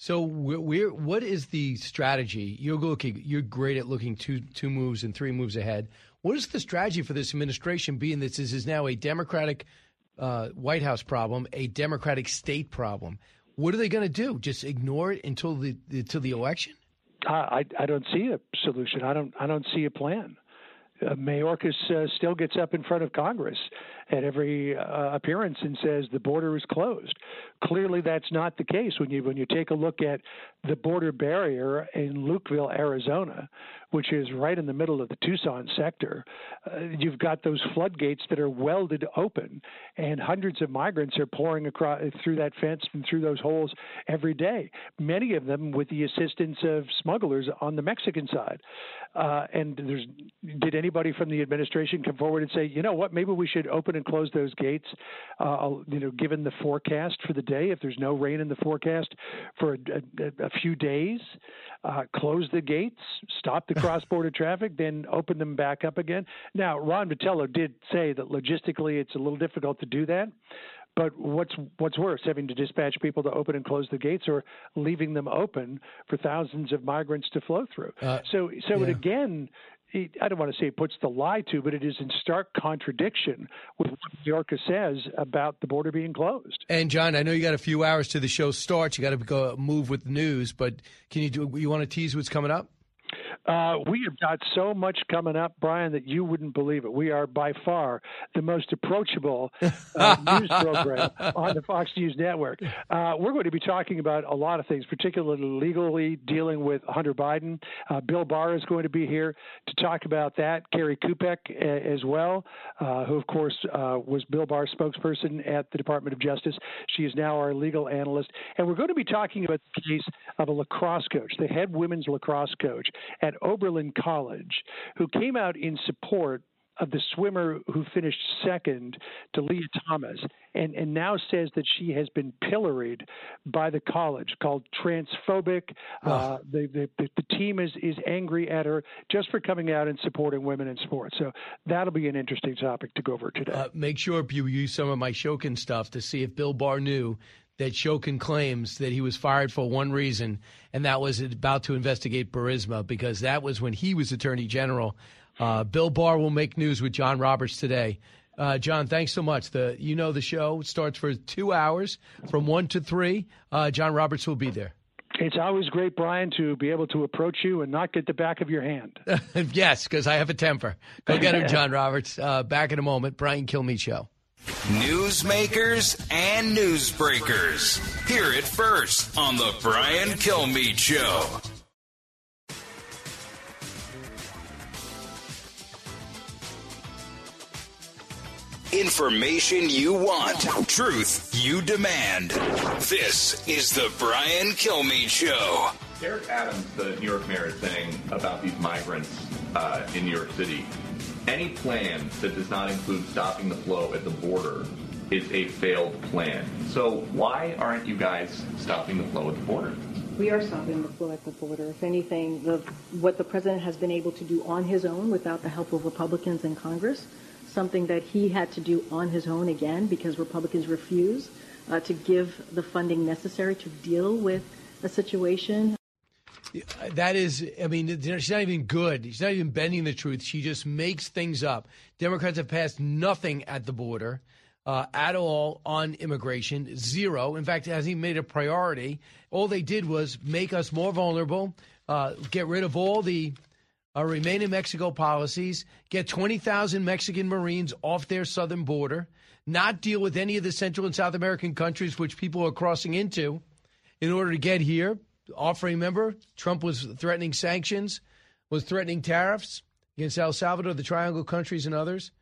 So we're, what is the strategy? You're looking. You're great at looking two two moves and three moves ahead. What is the strategy for this administration? Being this is now a Democratic uh, White House problem, a Democratic state problem. What are they going to do? Just ignore it until the until the election? I I don't see a solution. I don't I don't see a plan. Uh, Mayorkas uh, still gets up in front of Congress at every uh, appearance and says the border is closed. Clearly, that's not the case when you when you take a look at the border barrier in Lukeville, Arizona, which is right in the middle of the Tucson sector. Uh, you've got those floodgates that are welded open, and hundreds of migrants are pouring across through that fence and through those holes every day. Many of them with the assistance of smugglers on the Mexican side. Uh, and did anybody from the administration come forward and say, you know what, maybe we should open and close those gates, uh, you know, given the forecast for the day, if there's no rain in the forecast for a, a, a few days, uh, close the gates, stop the cross border traffic, then open them back up again. Now, Ron Vitiello did say that logistically it's a little difficult to do that. But what's what's worse, having to dispatch people to open and close the gates, or leaving them open for thousands of migrants to flow through? Uh, so, so yeah. it again I don't want to say it puts the lie to, but it is in stark contradiction with what Mayorkas says about the border being closed. And John, I know you got a few hours to the show starts. You got to go move with the news, but can you do? You want to tease what's coming up? Uh, we have got so much coming up, Brian, that you wouldn't believe it. We are by far the most approachable uh, news program on the Fox News Network. Uh, we're going to be talking about a lot of things, particularly legally dealing with Hunter Biden. Uh, Bill Barr is going to be here to talk about that. Kerry Kupec uh, as well, uh, who, of course, was Bill Barr's spokesperson at the Department of Justice. She is now our legal analyst. And we're going to be talking about the case of a lacrosse coach, the head women's lacrosse coach at Oberlin College, who came out in support of the swimmer who finished second to Lia Thomas, and, and now says that she has been pilloried by the college, called transphobic. Oh. Uh, the, the, the team is, is angry at her just for coming out and supporting women in sports. So that'll be an interesting topic to go over today. Uh, make sure you use some of my Shokin stuff to see if Bill Barr knew that Shokin claims that he was fired for one reason, and that was about to investigate Burisma because that was when he was Attorney General. Uh, Bill Barr will make news with John Roberts today. Uh, John, thanks so much. The you know the show starts for two hours from one to three. Uh, John Roberts will be there. It's always great, Brian, to be able to approach you and not get the back of your hand. yes, because I have a temper. Go get him, John Roberts. Uh, back in a moment. Brian Kilmeade Show. Newsmakers and newsbreakers. Hear it first on The Brian Kilmeade Show. Information you want, truth you demand. This is The Brian Kilmeade Show. Eric Adams, the New York mayor, is saying about these migrants uh, in New York City any plan that does not include stopping the flow at the border is a failed plan. So why aren't you guys stopping the flow at the border? We are stopping the flow at the border. If anything, the, what the president has been able to do on his own without the help of Republicans in Congress, something that he had to do on his own again because Republicans refuse uh, to give the funding necessary to deal with a situation that is, I mean, she's not even good. She's not even bending the truth. She just makes things up. Democrats have passed nothing at the border uh, at all on immigration, zero. In fact, it hasn't even made a priority. All they did was make us more vulnerable, uh, get rid of all the uh, remain in Mexico policies, get 20,000 Mexican Marines off their southern border, not deal with any of the Central and South American countries which people are crossing into in order to get here offering, remember, Trump was threatening sanctions, was threatening tariffs against El Salvador, the Triangle countries, and others.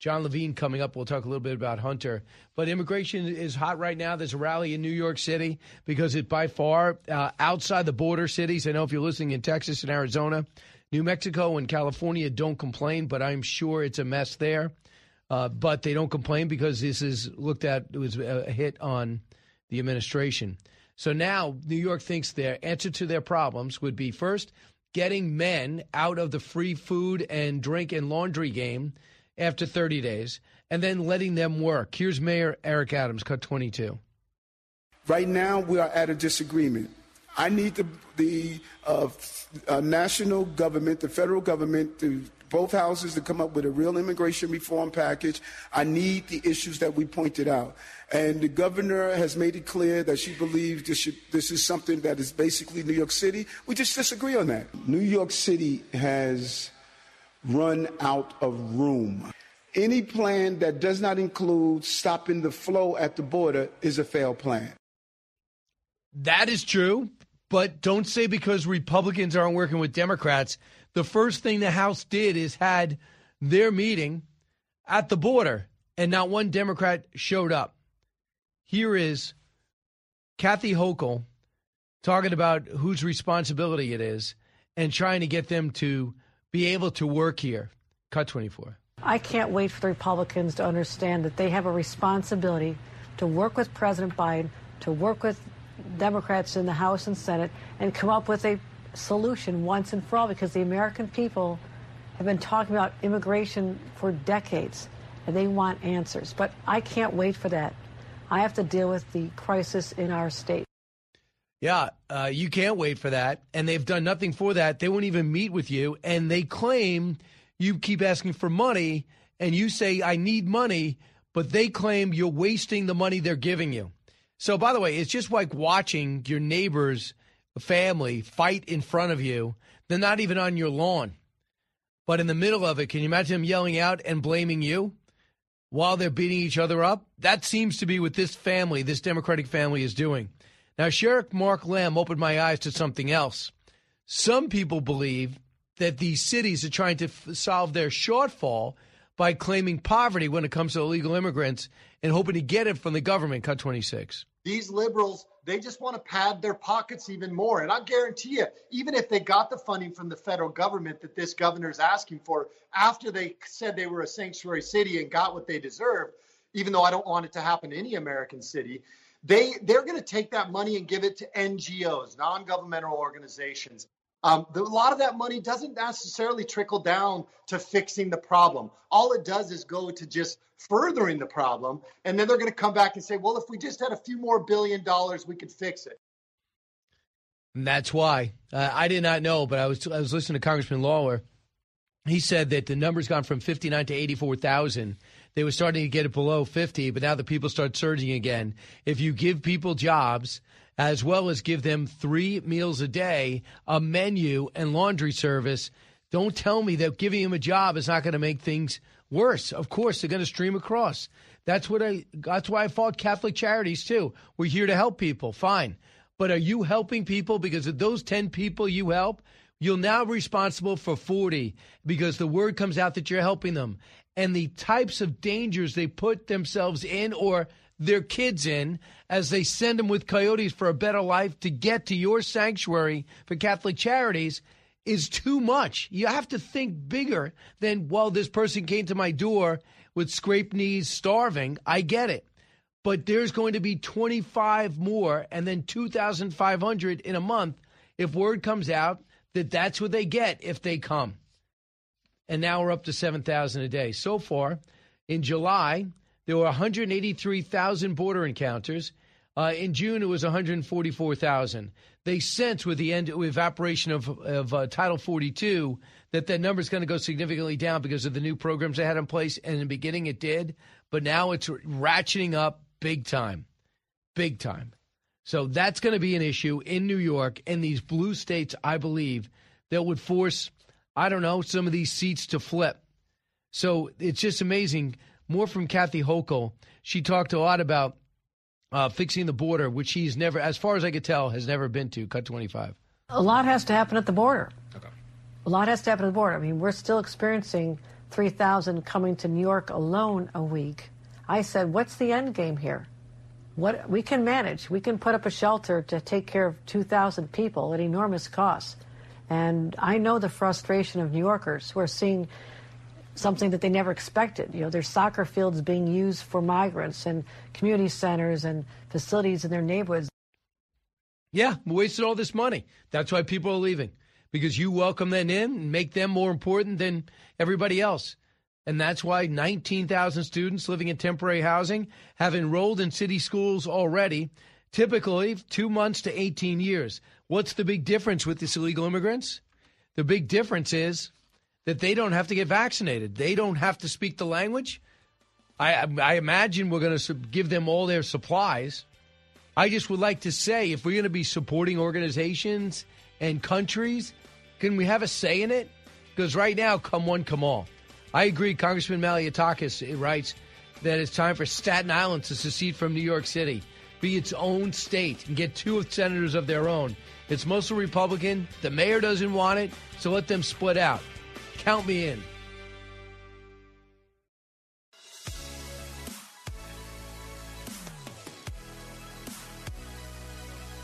Jon Levine coming up. We'll talk a little bit about Hunter. But immigration is hot right now. There's a rally in New York City because it by far uh, outside the border cities. I know if you're listening in Texas and Arizona, New Mexico and California don't complain, but I'm sure it's a mess there. Uh, but they don't complain because this is looked at it was a hit on the administration. So now New York thinks their answer to their problems would be first getting men out of the free food and drink and laundry game after 30 days and then letting them work. Here's Mayor Eric Adams, cut 22. Right now, we are at a disagreement. I need the, the uh, uh, national government, the federal government, to both houses to come up with a real immigration reform package. I need the issues that we pointed out. And the governor has made it clear that she believes this, should, this is something that is basically New York City. We just disagree on that. New York City has run out of room. Any plan that does not include stopping the flow at the border is a failed plan. That is true, but don't say because Republicans aren't working with Democrats. The first thing the House did is had their meeting at the border, and not one Democrat showed up. Here is Kathy Hochul talking about whose responsibility it is and trying to get them to be able to work here. Cut 24. I can't wait for the Republicans to understand that they have a responsibility to work with President Biden, to work with Democrats in the House and Senate, and come up with a solution once and for all because the American people have been talking about immigration for decades and they want answers. But I can't wait for that. I have to deal with the crisis in our state. Yeah, uh, you can't wait for that. And they've done nothing for that. They won't even meet with you. And they claim you keep asking for money and you say, I need money, but they claim you're wasting the money they're giving you. So, by the way, it's just like watching your neighbor's family fight in front of you. They're not even on your lawn. But in the middle of it, can you imagine them yelling out and blaming you while they're beating each other up? That seems to be what this family, this Democratic family, is doing. Now, Sheriff Mark Lamb opened my eyes to something else. Some people believe that these cities are trying to f- solve their shortfall by claiming poverty when it comes to illegal immigrants and hoping to get it from the government. Cut 26. These liberals, they just want to pad their pockets even more. And I guarantee you, even if they got the funding from the federal government that this governor is asking for, after they said they were a sanctuary city and got what they deserved, even though I don't want it to happen to any American city, they they're going to take that money and give it to NGOs, non-governmental organizations. Um, the, a lot of that money doesn't necessarily trickle down to fixing the problem. All it does is go to just furthering the problem. And then they're going to come back and say, well, if we just had a few more billion dollars, we could fix it. And that's why. Uh, I did not know, but I was, I was listening to Congressman Lawler. He said that the number's gone from 59 to 84,000. They were starting to get it below 50, but now the people start surging again. If you give people jobs, as well as give them three meals a day, a menu, and laundry service. Don't tell me that giving them a job is not going to make things worse. Of course, they're going to stream across. That's what I. That's why I fought Catholic Charities too. We're here to help people. Fine, but are you helping people? Because of those ten people you help, you're now be responsible for forty because the word comes out that you're helping them, and the types of dangers they put themselves in or their kids in as they send them with coyotes for a better life to get to your sanctuary for Catholic Charities is too much. You have to think bigger than, well, this person came to my door with scraped knees, starving. I get it. But there's going to be 25 more and then 2,500 in a month if word comes out that that's what they get if they come. And now we're up to 7,000 a day. So far, in July, there were 183,000 border encounters. Uh, in June, it was 144,000. They sense with the end evaporation of, of uh, Title 42 that that number is going to go significantly down because of the new programs they had in place. And in the beginning, it did, but now it's ratcheting up big time, big time. So that's going to be an issue in New York and these blue states, I believe, that would force, I don't know, some of these seats to flip. So it's just amazing more from Kathy Hochul. She talked a lot about uh, fixing the border, which she's never, as far as I could tell, has never been to. Cut 25. A lot has to happen at the border. Okay. A lot has to happen at the border. I mean, we're still experiencing 3,000 coming to New York alone a week, I said, what's the end game here? What we can manage. We can put up a shelter to take care of 2,000 people at enormous costs. And I know the frustration of New Yorkers who are seeing something that they never expected. You know, there's soccer fields being used for migrants and community centers and facilities in their neighborhoods. Yeah, we wasted all this money. That's why people are leaving because you welcome them in and make them more important than everybody else. And that's why 19,000 students living in temporary housing have enrolled in city schools already, typically two months to 18 years. What's the big difference with these illegal immigrants? The big difference is that they don't have to get vaccinated. They don't have to speak the language. I, I imagine we're going to give them all their supplies. I just would like to say if we're going to be supporting organizations and countries, can we have a say in it? Because right now, come one, come all. I agree. Congressman Malliotakis writes that it's time for Staten Island to secede from New York City, be its own state, and get two senators of their own. It's mostly Republican. The mayor doesn't want it, so let them split out. Count me in.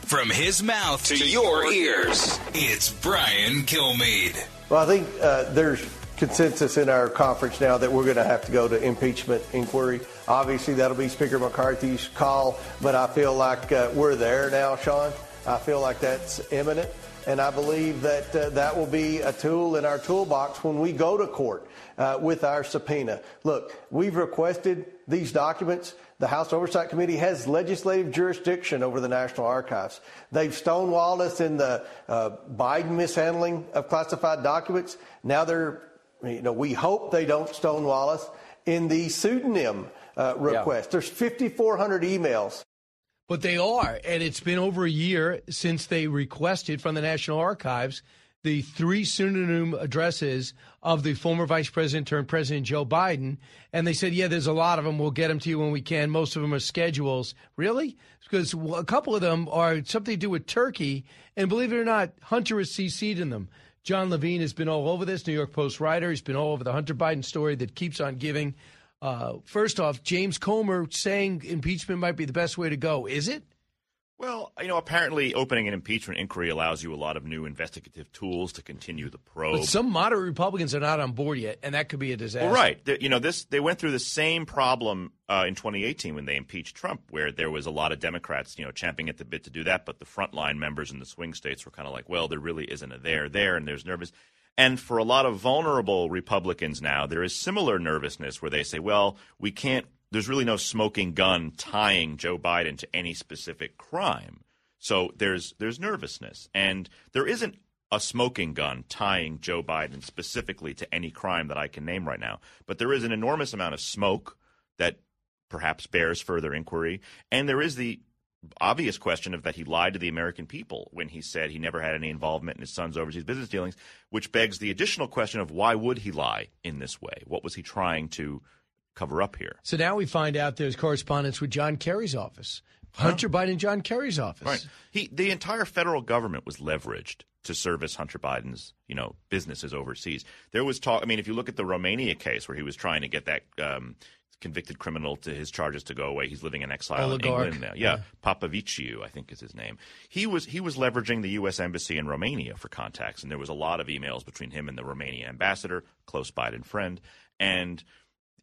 From his mouth to, your ears, it's Brian Kilmeade. Well, I think uh, there's consensus in our conference now that we're going to have to go to impeachment inquiry. Obviously, that'll be Speaker McCarthy's call, but I feel like uh, we're there now, Sean. I feel like that's imminent. And I believe that uh, that will be a tool in our toolbox when we go to court uh, with our subpoena. Look, we've requested these documents. The House Oversight Committee has legislative jurisdiction over the National Archives. They've stonewalled us in the uh, Biden mishandling of classified documents. Now they're, you know, we hope they don't stonewall us in the pseudonym uh, request. Yeah. There's 5,400 emails but they are, and it's been over a year since they requested from the National Archives the three pseudonym addresses of the former vice president turned president Joe Biden. And they said, yeah, there's a lot of them. We'll get them to you when we can. Most of them are schedules. Really? Because a couple of them are something to do with Turkey. And believe it or not, Hunter is CC'd in them. Jon Levine has been all over this, New York Post writer. He's been all over the Hunter Biden story that keeps on giving. Uh, first off, James Comer saying impeachment might be the best way to go. Is it? Well, you know, apparently opening an impeachment inquiry allows you a lot of new investigative tools to continue the probe. But some moderate Republicans are not on board yet, and that could be a disaster. Well, right. You know, this they went through the same problem uh, in 2018 when they impeached Trump, where there was a lot of Democrats, you know, champing at the bit to do that, but the frontline members in the swing states were kind of like, well, there really isn't a there there, and there's nervous. And for a lot of vulnerable Republicans now, there is similar nervousness where they say, well, we can't, there's really no smoking gun tying Joe Biden to any specific crime. So there's there's nervousness. And there isn't a smoking gun tying Joe Biden specifically to any crime that I can name right now. But there is an enormous amount of smoke that perhaps bears further inquiry. And there is the obvious question of that he lied to the American people when he said he never had any involvement in his son's overseas business dealings, which begs the additional question of why would he lie in this way? What was he trying to cover up here? So now we find out there's correspondence with John Kerry's office. Hunter huh? Biden, John Kerry's office. Right. He, the entire federal government was leveraged to service Hunter Biden's, you know, businesses overseas. There was talk. I mean, if you look at the Romania case where he was trying to get that um, convicted criminal to his charges to go away. He's living in exile Oligarch. in England now. Yeah, yeah. Popoviciu, I think is his name. He was he was leveraging the U.S. embassy in Romania for contacts, and there was a lot of emails between him and the Romanian ambassador, close Biden friend, and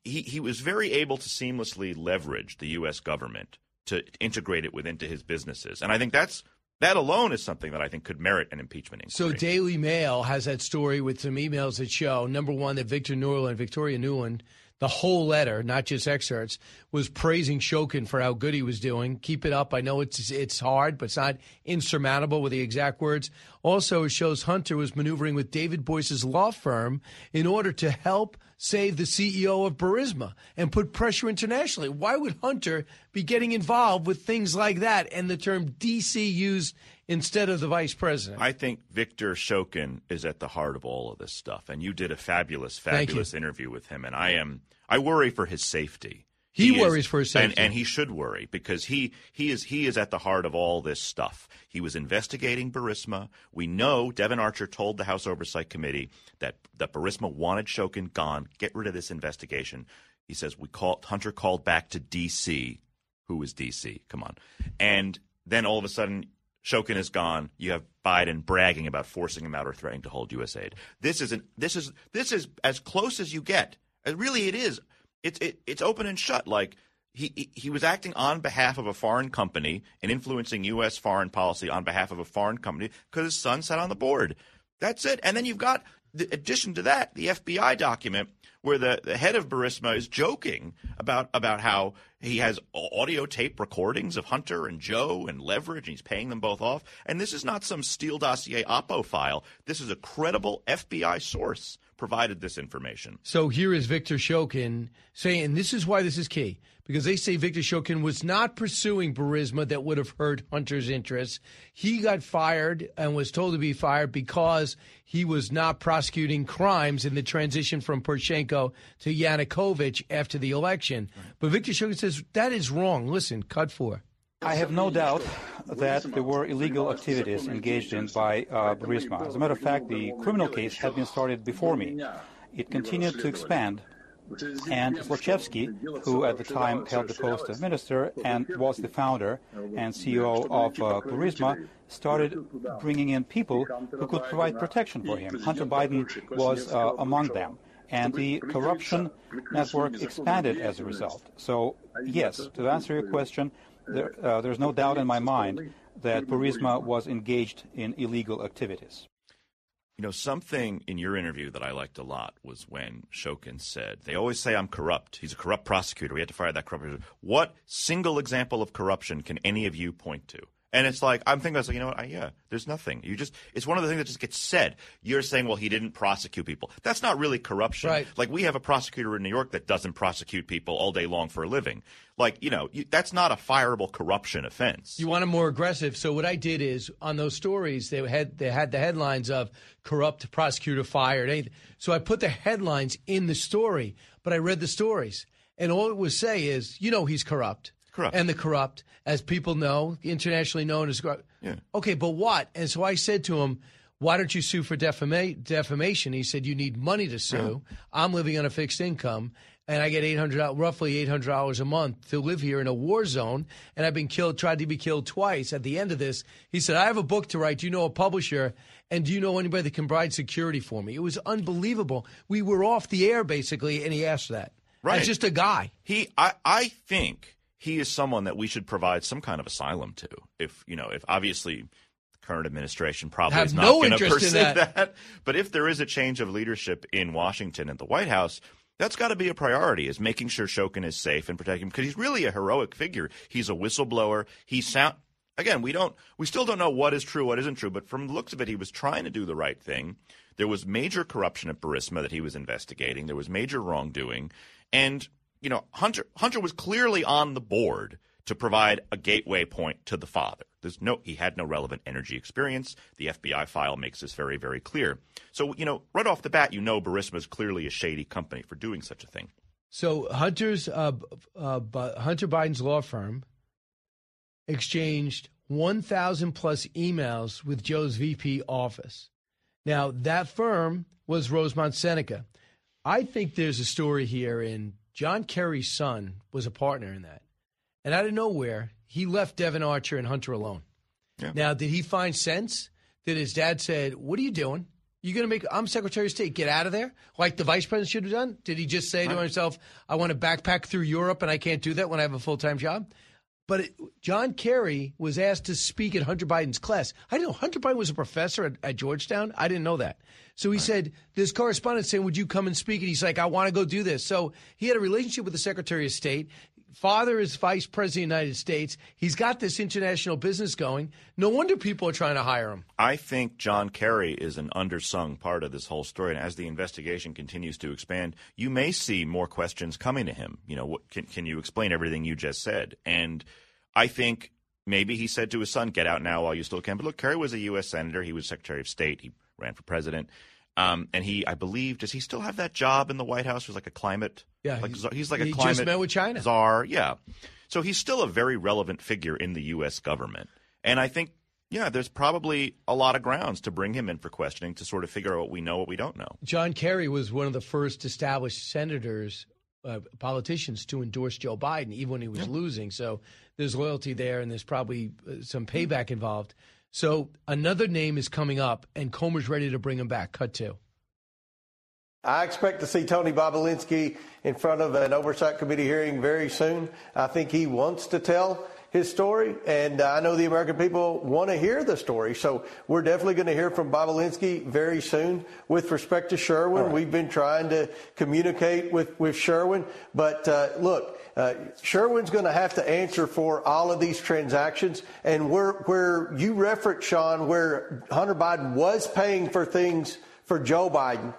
he he was very able to seamlessly leverage the U.S. government to integrate it within his businesses, and I think that's that alone is something that I think could merit an impeachment inquiry. So Daily Mail has that story with some emails that show number one that Victor Nuland, Victoria Nuland the whole letter, not just excerpts, was praising Shokin for how good he was doing. Keep it up. I know it's it's hard, but it's not insurmountable with the exact words. Also, it shows Hunter was maneuvering with David Boies's law firm in order to help save the CEO of Burisma and put pressure internationally. Why would Hunter be getting involved with things like that and the term DC used instead of the vice president? I think Victor Shokin is at the heart of all of this stuff. And you did a fabulous, fabulous interview with him. And I am I worry for his safety. He is- worries for his safety. and he should worry because he he is he is at the heart of all this stuff. He was investigating Burisma. We know Devon Archer told the House Oversight Committee that that Burisma wanted Shokin gone. Get rid of this investigation. He says we called Hunter called back to D.C. Who is D.C. Come on, and then all of a sudden. Shokin is gone. You have Biden bragging about forcing him out or threatening to hold U.S. aid. This is an, this is this is as close as you get. Uh, Really, it is. It's it, it's open and shut. Like he- he was acting on behalf of a foreign company and influencing U.S. foreign policy on behalf of a foreign company because his son sat on the board. That's it. And then you've got, the addition to that, the FBI document where the, the head of Burisma is joking about about how he has audio tape recordings of Hunter and Joe and leverage, and he's paying them both off. And this is not some Steele dossier Oppo file. This is a credible FBI source provided this information. So here is Victor Shokin saying, and this is why this is key, because they say Victor Shokin was not pursuing Burisma that would have hurt Hunter's interests. He got fired and was told to be fired because he was not prosecuting crimes in the transition from Poroshenko to Yanukovych after the election. But Victor Shokin says that is wrong. Listen, cut four. I have no doubt that there were illegal activities engaged in by uh, Burisma. As a matter of fact, the criminal case had been started before me. It continued to expand, and Zlochevsky, who at the time held the post of minister and was the founder and CEO of uh, Burisma, started bringing in people who could provide protection for him. Hunter Biden was uh, among them. And the corruption network expanded as a result. So, yes, to answer your question, there, uh, there's no doubt in my mind that Burisma was engaged in illegal activities. You know, something in your interview that I liked a lot was when Shokin said, They always say I'm corrupt. He's a corrupt prosecutor. We had to fire that corrupt prosecutor. What single example of corruption can any of you point to? And it's like, I'm thinking, I was like, you know what? I, yeah, there's nothing. You just, it's one of the things that just gets said. You're saying, well, he didn't prosecute people. That's not really corruption. Right. Like, we have a prosecutor in New York that doesn't prosecute people all day long for a living. Like, you know, you, that's not a fireable corruption offense. You want them more aggressive. So what I did is on those stories they had they had the headlines of corrupt prosecutor fired. anything. So I put the headlines in the story, but I read the stories, and all it would say is, you know, he's corrupt. Corrupt. And the corrupt, as people know, internationally known as corrupt. Yeah. Okay, but what? And so I said to him, why don't you sue for defama- defamation? He said, you need money to sue. Uh-huh. I'm living on a fixed income, and I get 800, roughly $800 a month to live here in a war zone, and I've been killed, tried to be killed twice. At the end of this, he said, I have a book to write. Do you know a publisher? And do you know anybody that can provide security for me? It was unbelievable. We were off the air, basically, and he asked that. Right. As just a guy. He, I, I think he is someone that we should provide some kind of asylum to. If you know, if obviously the current administration probably is not no going to pursue that. But if there is a change of leadership in Washington and the White House. That's got to be a priority is making sure Shokin is safe and protecting him because he's really a heroic figure. He's a whistleblower. He sound again, we don't we still don't know what is true, what isn't true, but from the looks of it, he was trying to do the right thing. There was major corruption at Burisma that he was investigating. There was major wrongdoing. And, you know, Hunter Hunter was clearly on the board to provide a gateway point to the father. There's no he had no relevant energy experience. The FBI file makes this very, very clear. So, you know, right off the bat, you know Burisma is clearly a shady company for doing such a thing. So Hunter's uh, uh, Hunter Biden's law firm exchanged 1,000 plus emails with Joe's VP office. Now that firm was Rosemont Seneca. I think there's a story here, and John Kerry's son was a partner in that. And out of nowhere, he left Devon Archer and Hunter alone. Now, did he find sense? Did his dad said, "What are you doing? You're going to make? I'm Secretary of State. Get out of there." Like the vice president should have done. Did he just say to himself, "I want to backpack through Europe, and I can't do that when I have a full time job"? But it, John Kerry was asked to speak at Hunter Biden's class. I didn't know Hunter Biden was a professor at, at Georgetown. I didn't know that. So he said, "This correspondent saying, would you come and speak?" And he's like, "I want to go do this." So he had a relationship with the Secretary of State. Father is Vice President of the United States. He's got this international business going. No wonder people are trying to hire him. I think John Kerry is an undersung part of this whole story, and as the investigation continues to expand, you may see more questions coming to him. You know, what, can can you explain everything you just said? And I think maybe he said to his son, "Get out now while you still can." But look, Kerry was a U.S. senator. He was Secretary of State. He ran for president. Um, and he, I believe, does he still have that job in the White House? Was like a climate. Yeah, like he- czar- he's like a he just climate met with China. czar. Yeah, so he's still a very relevant figure in the U.S. government, and I think. Yeah, there's probably a lot of grounds to bring him in for questioning to sort of figure out what we know, what we don't know. John Kerry was one of the first established senators, uh, politicians to endorse Joe Biden, even when he was losing. So there's loyalty there, and there's probably uh, some payback involved. So another name is coming up, and Comer's ready to bring him back. Cut two. I expect to see Tony Bobulinski in front of an oversight committee hearing very soon. I think he wants to tell his story, and I know the American people want to hear the story. So we're definitely going to hear from Bobulinski very soon. With respect to Schwerin, we've been trying to communicate with, with Schwerin, but uh, look, uh, Schwerin's going to have to answer for all of these transactions, and where where you reference Sean, where Hunter Biden was paying for things for Joe Biden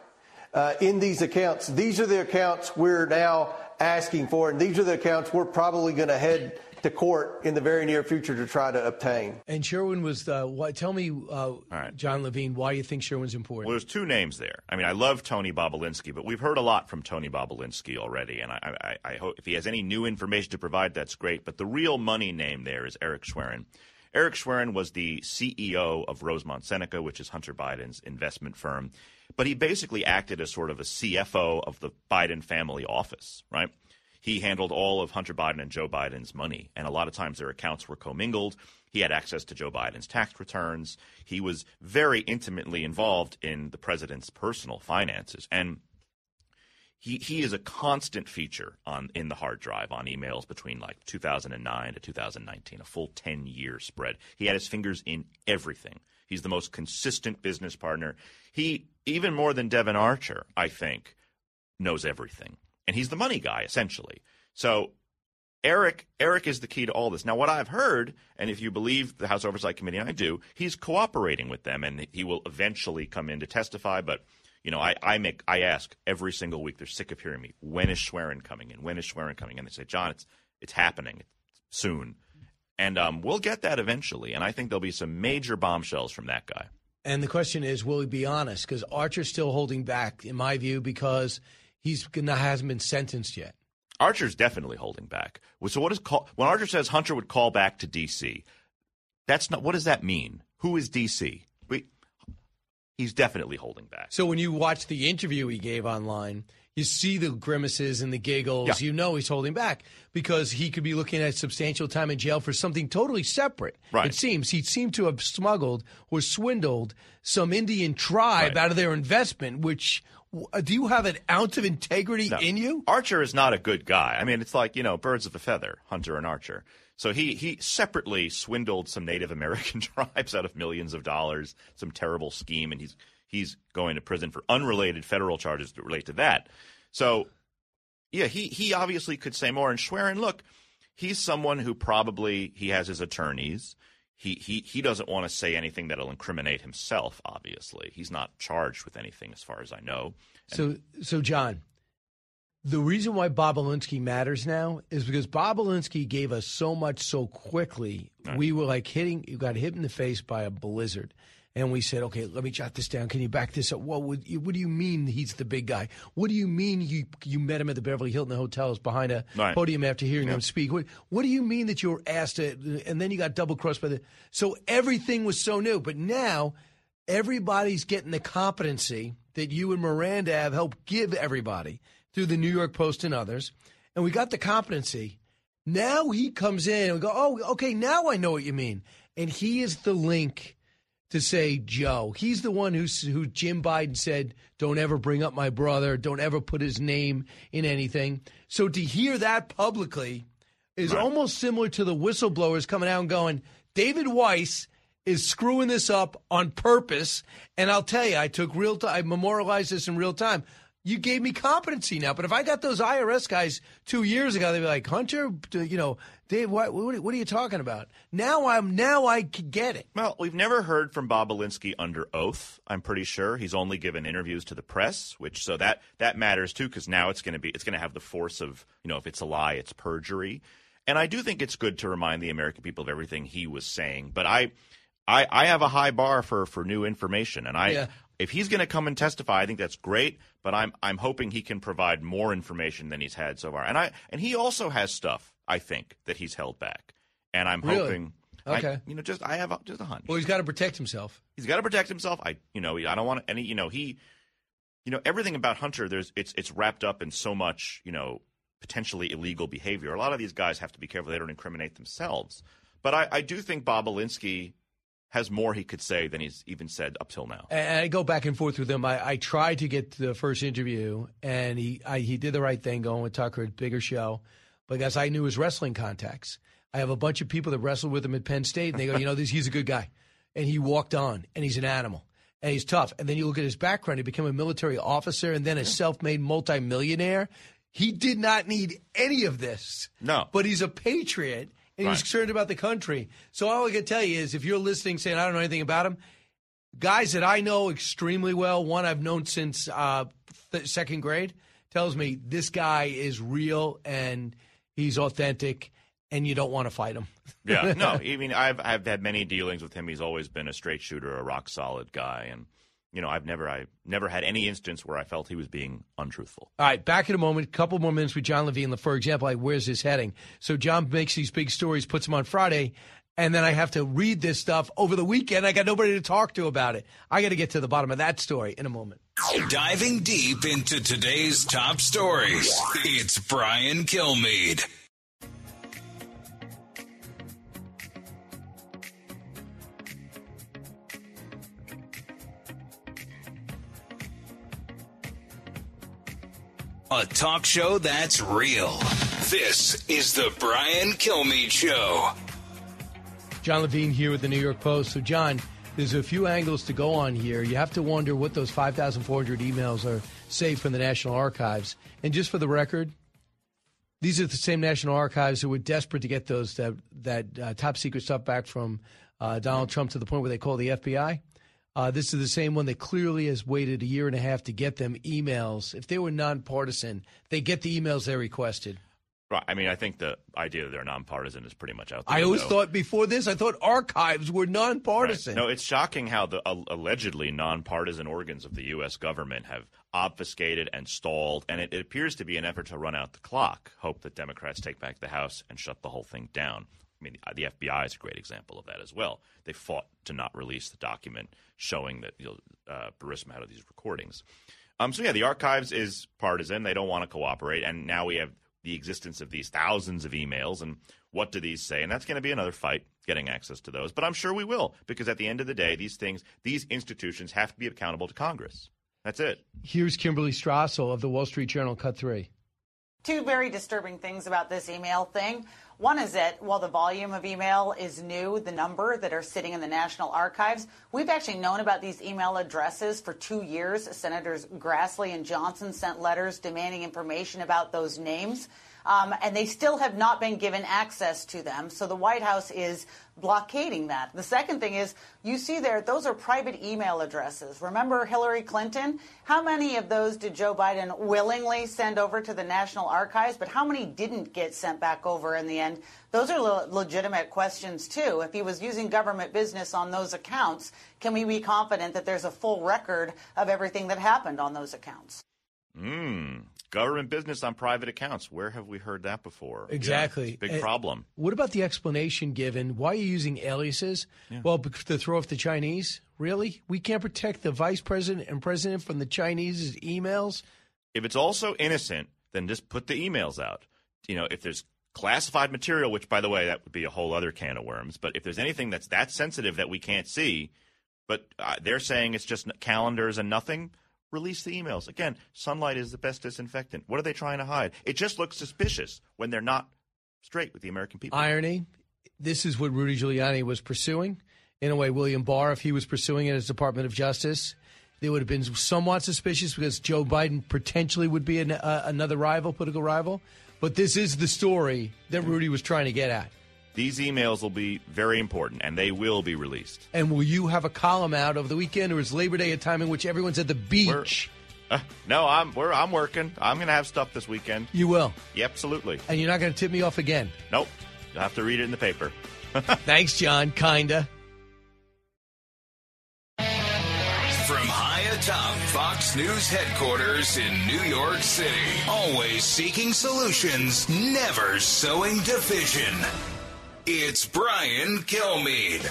uh, in these accounts. These are the accounts we're now asking for, and these are the accounts we're probably going to head to court in the very near future to try to obtain. And Schwerin was the. What, tell me, uh, Jon Levine, why you think Schwerin's important? Well, there's two names there. I mean, I love Tony Bobulinski, but we've heard a lot from Tony Bobulinski already, and I, I, I hope if he has any new information to provide, that's great. But the real money name there is Eric Schwerin. Eric Schwerin was the CEO of Rosemont Seneca, which is Hunter Biden's investment firm, but he basically acted as sort of a CFO of the Biden family office, right? He handled all of Hunter Biden and Joe Biden's money, and a lot of times their accounts were commingled. He had access to Joe Biden's tax returns. He was very intimately involved in the president's personal finances, and he he is a constant feature on in the hard drive on emails between like 2009 to 2019, a full 10 year spread. He had his fingers in everything. He's the most consistent business partner. He even more than Devon Archer, I think, knows everything, and he's the money guy essentially. So. Eric, Eric is the key to all this. Now, what I've heard, and if you believe the House Oversight Committee, and I do, he's cooperating with them, and he will eventually come in to testify. But you know, I, I make I ask every single week. They're sick of hearing me. When is Schwerin coming in? When is Schwerin coming in? They say, John, it's it's happening soon, and um, we'll get that eventually. And I think there'll be some major bombshells from that guy. And the question is, will he be honest? Because Archer's still holding back, in my view, because he's not, hasn't been sentenced yet. Archer's definitely holding back. So what is call when Archer says Hunter would call back to D.C. That's not what does that mean? Who is D.C.? We, he's definitely holding back. So when you watch the interview he gave online, you see the grimaces and the giggles. Yeah. You know he's holding back because he could be looking at substantial time in jail for something totally separate. Right. It seems he seemed to have smuggled or swindled some Indian tribe out of their investment. Which Uh, do you have an ounce of integrity No. in you? Archer is not a good guy. I mean, it's like you know, birds of a feather, Hunter and Archer. So he he separately swindled some Native American tribes out of millions of dollars, some terrible scheme, and he's he's going to prison for unrelated federal charges that relate to that. So, yeah, he he obviously could say more. And Schwerin, look, he's someone who probably he has his attorneys. He he he doesn't want to say anything that'll incriminate himself. Obviously, he's not charged with anything, as far as I know. So, so John, the reason why Bobulinski matters now is because Bobulinski gave us so much so quickly. We were like hitting, you got hit in the face by a blizzard. And we said, okay, let me jot this down. Can you back this up? What would you, what do you mean he's the big guy? What do you mean you you met him at the Beverly Hilton hotels behind a Right. podium after hearing Yeah. him speak? What what do you mean that you were asked to, and then you got double crossed by the? So everything was so new, but now everybody's getting the competency that you and Miranda have helped give everybody through the New York Post and others, and we got the competency. Now he comes in and we go, oh, okay, now I know what you mean, and he is the link to say Joe. He's the one who who Jim Biden said, "Don't ever bring up my brother. Don't ever put his name in anything." So to hear that publicly is almost similar to the whistleblowers coming out and going, "David Weiss is screwing this up on purpose." And I'll tell you, I took real time. I memorialized this in real time. You gave me competency now, but if I got those IRS guys two years ago, they'd be like, "Hunter, you know, Dave, what, what, are you talking about?" Now I'm now I get it. Well, we've never heard from Bobulinski under oath. I'm pretty sure he's only given interviews to the press, which so that that matters too because now it's going to be it's going to have the force of you know if it's a lie, it's perjury. And I do think it's good to remind the American people of everything he was saying. But I, I, I have a high bar for for new information, and I. Yeah. If he's going to come and testify, I think that's great. But I'm I'm hoping he can provide more information than he's had so far. And I and he also has stuff I think that he's held back. And I'm Really? hoping. I- Okay. you know, just I have a, just a hunch. Well, he's got to protect himself. He's got to protect himself. I, you know, I don't want any. You know, he, you know, everything about Hunter. There's it's it's wrapped up in so much. You know, potentially illegal behavior. A lot of these guys have to be careful they don't incriminate themselves. But I, I do think Bobulinski has more he could say than he's even said up till now. And I go back and forth with him. I, I tried to get to the first interview, and he I, he did the right thing going with Tucker, bigger show, because I knew his wrestling contacts. I have a bunch of people that wrestled with him at Penn State, and they go, you know, this he's a good guy, and he walked on, and he's an animal, and he's tough. And then you look at his background; he became a military officer, and then a self-made multimillionaire. He did not need any of this. No, but he's a patriot, and he's Right. concerned about the country. So all I can tell you is, if you're listening, saying I don't know anything about him, guys that I know extremely well, one I've known since uh, th- second grade, tells me this guy is real and he's authentic, and you don't want to fight him. yeah, no. I mean, I've I've had many dealings with him. He's always been a straight shooter, a rock solid guy, and you know, I've never I never had any instance where I felt he was being untruthful. All right, back in a moment. A couple more minutes with Jon Levine. For example, like where's this heading? So John makes these big stories, puts them on Friday, and then I have to read this stuff over the weekend. I got nobody to talk to about it. I got to get to the bottom of that story in a moment. Diving deep into today's top stories, it's Brian Kilmeade. A talk show that's real. This is the Brian Kilmeade Show. Jon Levine here with the New York Post. So, John, there's a few angles to go on here. You have to wonder what those 5,400 emails are saved from the National Archives. And just for the record, these are the same National Archives who were desperate to get those that, that uh, top secret stuff back from uh, Donald Trump to the point where they call the FBI. Uh, this is the same one that clearly has waited a year and a half to get them emails. If they were nonpartisan, they get the emails they requested. Right. I mean, I think the idea that they're nonpartisan is pretty much out there. I always though. thought before this, I thought archives were nonpartisan. No, it's shocking how the uh, allegedly nonpartisan organs of the U.S. government have obfuscated and stalled, and it, it appears to be an effort to run out the clock. Hope that Democrats take back the House and shut the whole thing down. I mean, the FBI is a great example of that as well. They fought to not release the document showing that you know, uh, Burisma had all these recordings. Um, so yeah, the archives is partisan. They don't want to cooperate, and now we have the existence of these thousands of emails. And what do these say? And that's going to be another fight getting access to those. But I'm sure we will, because at the end of the day, these things, these institutions have to be accountable to Congress. That's it. Here's Kimberly Strassel of the Wall Street Journal, cut three. Two very disturbing things about this email thing. One is that while the volume of email is new, the number that are sitting in the National Archives, we've actually known about these email addresses for two years. Senators Grassley and Johnson sent letters demanding information about those names. Um, and they still have not been given access to them. So the White House is blockading that. The second thing is you see there, those are private email addresses. Remember Hillary Clinton? How many of those did Joe Biden willingly send over to the National Archives? But how many didn't get sent back over in the end? Those are le- legitimate questions, too. If he was using government business on those accounts, can we be confident that there's a full record of everything that happened on those accounts? Mm. Government business on private accounts. Where have we heard that before? Yeah, Exactly. a big And problem. What about the explanation given? Why are you using aliases? Well, to throw off the Chinese? Really? We can't protect the vice president and president from the Chinese emails? If it's also innocent, then just put the emails out. You know, if there's classified material, which by the way, that would be a whole other can of worms. But if there's anything that's that sensitive that we can't see, but uh, they're saying it's just calendars and nothing, release the emails. Again, sunlight is the best disinfectant. What are they trying to hide? It just looks suspicious when they're not straight with the American people. Irony. This is what Rudy Giuliani was pursuing. In a way, William Barr, if he was pursuing it as Department of Justice, they would have been somewhat suspicious because Joe Biden potentially would be an, uh, another rival, political rival. But this is the story that Rudy was trying to get at. These emails will be very important, and they will be released. And will you have a column out over the weekend, or is Labor Day a time in which everyone's at the beach? Uh, no, I'm we're, I'm working. I'm going to have stuff this weekend. You will, Yeah, absolutely. and you're not going to tip me off again. Nope. You'll have to read it in the paper. Thanks, John. Kinda. From High atop Fox News headquarters in New York City. Always seeking solutions, never sowing division. It's Brian Kilmeade.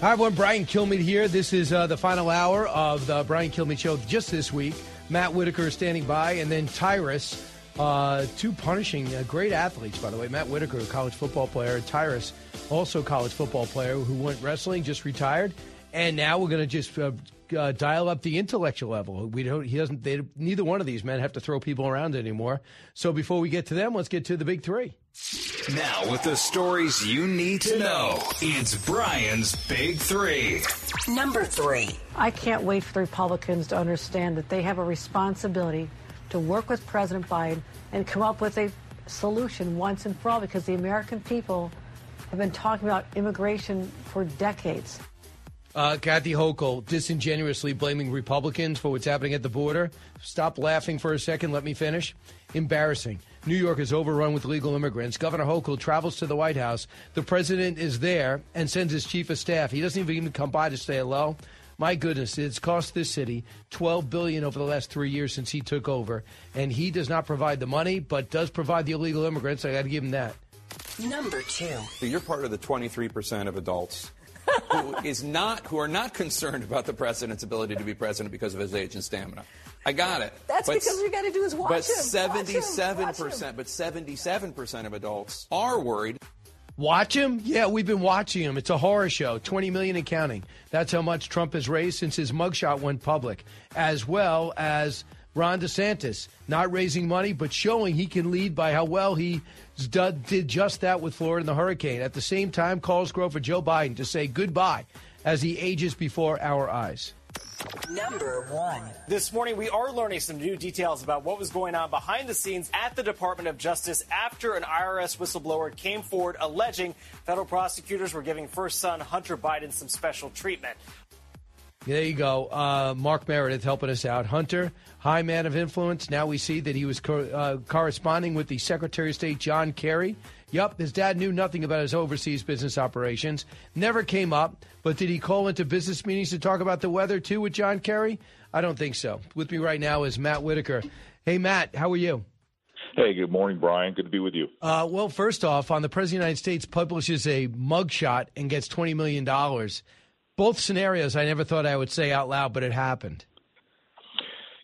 Hi, everyone. Brian Kilmeade here. This is uh, the final hour of the Brian Kilmeade Show just this week. Matt Whitaker is standing by, and then Tyrus, uh, two punishing, uh, great athletes, by the way. Matt Whitaker, a college football player, and Tyrus, also college football player who went wrestling, just retired. And now we're going to just uh, dial up the intellectual level. We don't. He doesn't. They, neither one of these men have to throw people around anymore. So before we get to them, let's get to the big three. Now, with the stories you need to know, it's Brian's Big Three. Number three. I can't wait for the Republicans to understand that they have a responsibility to work with President Biden and come up with a solution once and for all because the American people have been talking about immigration for decades. Uh, Kathy Hochul disingenuously blaming Republicans for what's happening at the border. Stop laughing for a second. Let me finish. Embarrassing. New York is overrun with legal immigrants. Governor Hochul travels to the White House. The president is there and sends his chief of staff. He doesn't even come by to say hello. My goodness, it's cost this city 12 billion over the last three years since he took over, and he does not provide the money, but does provide the illegal immigrants. I got to give him that. Number two. So You're part of the 23% of adults who is not who are not concerned about the president's ability to be president because of his age and stamina. I got it. That's But- because all you got to do is watch but him. seventy-seven Watch him. percent, but seventy-seven percent of adults are worried. Watch him? Yeah, we've been watching him. It's a horror show. 20 million and counting. That's how much Trump has raised since his mugshot went public, as well as Ron DeSantis not raising money, but showing he can lead by how well he d- did just that with Florida and the hurricane. At the same time, calls grow for Joe Biden to say goodbye as he ages before our eyes. Number one. This morning, we are learning some new details about what was going on behind the scenes at the Department of Justice after an IRS whistleblower came forward alleging federal prosecutors were giving first son Hunter Biden some special treatment. There you go. Uh, Mark Meredith helping us out. Hunter, high man of influence. Now we see that he was co- uh, corresponding with the Secretary of State, John Kerry. Yup, his dad knew nothing about his overseas business operations. Never came up. But did he call into business meetings to talk about the weather too with John Kerry? I don't think so. With me right now is Matt Whitaker. Hey, Matt, how are you? Hey, good morning, Brian. Good to be with you. Uh, well, first off, on the President of the United States publishes a mugshot and gets $20 million. Both scenarios I never thought I would say out loud, but it happened.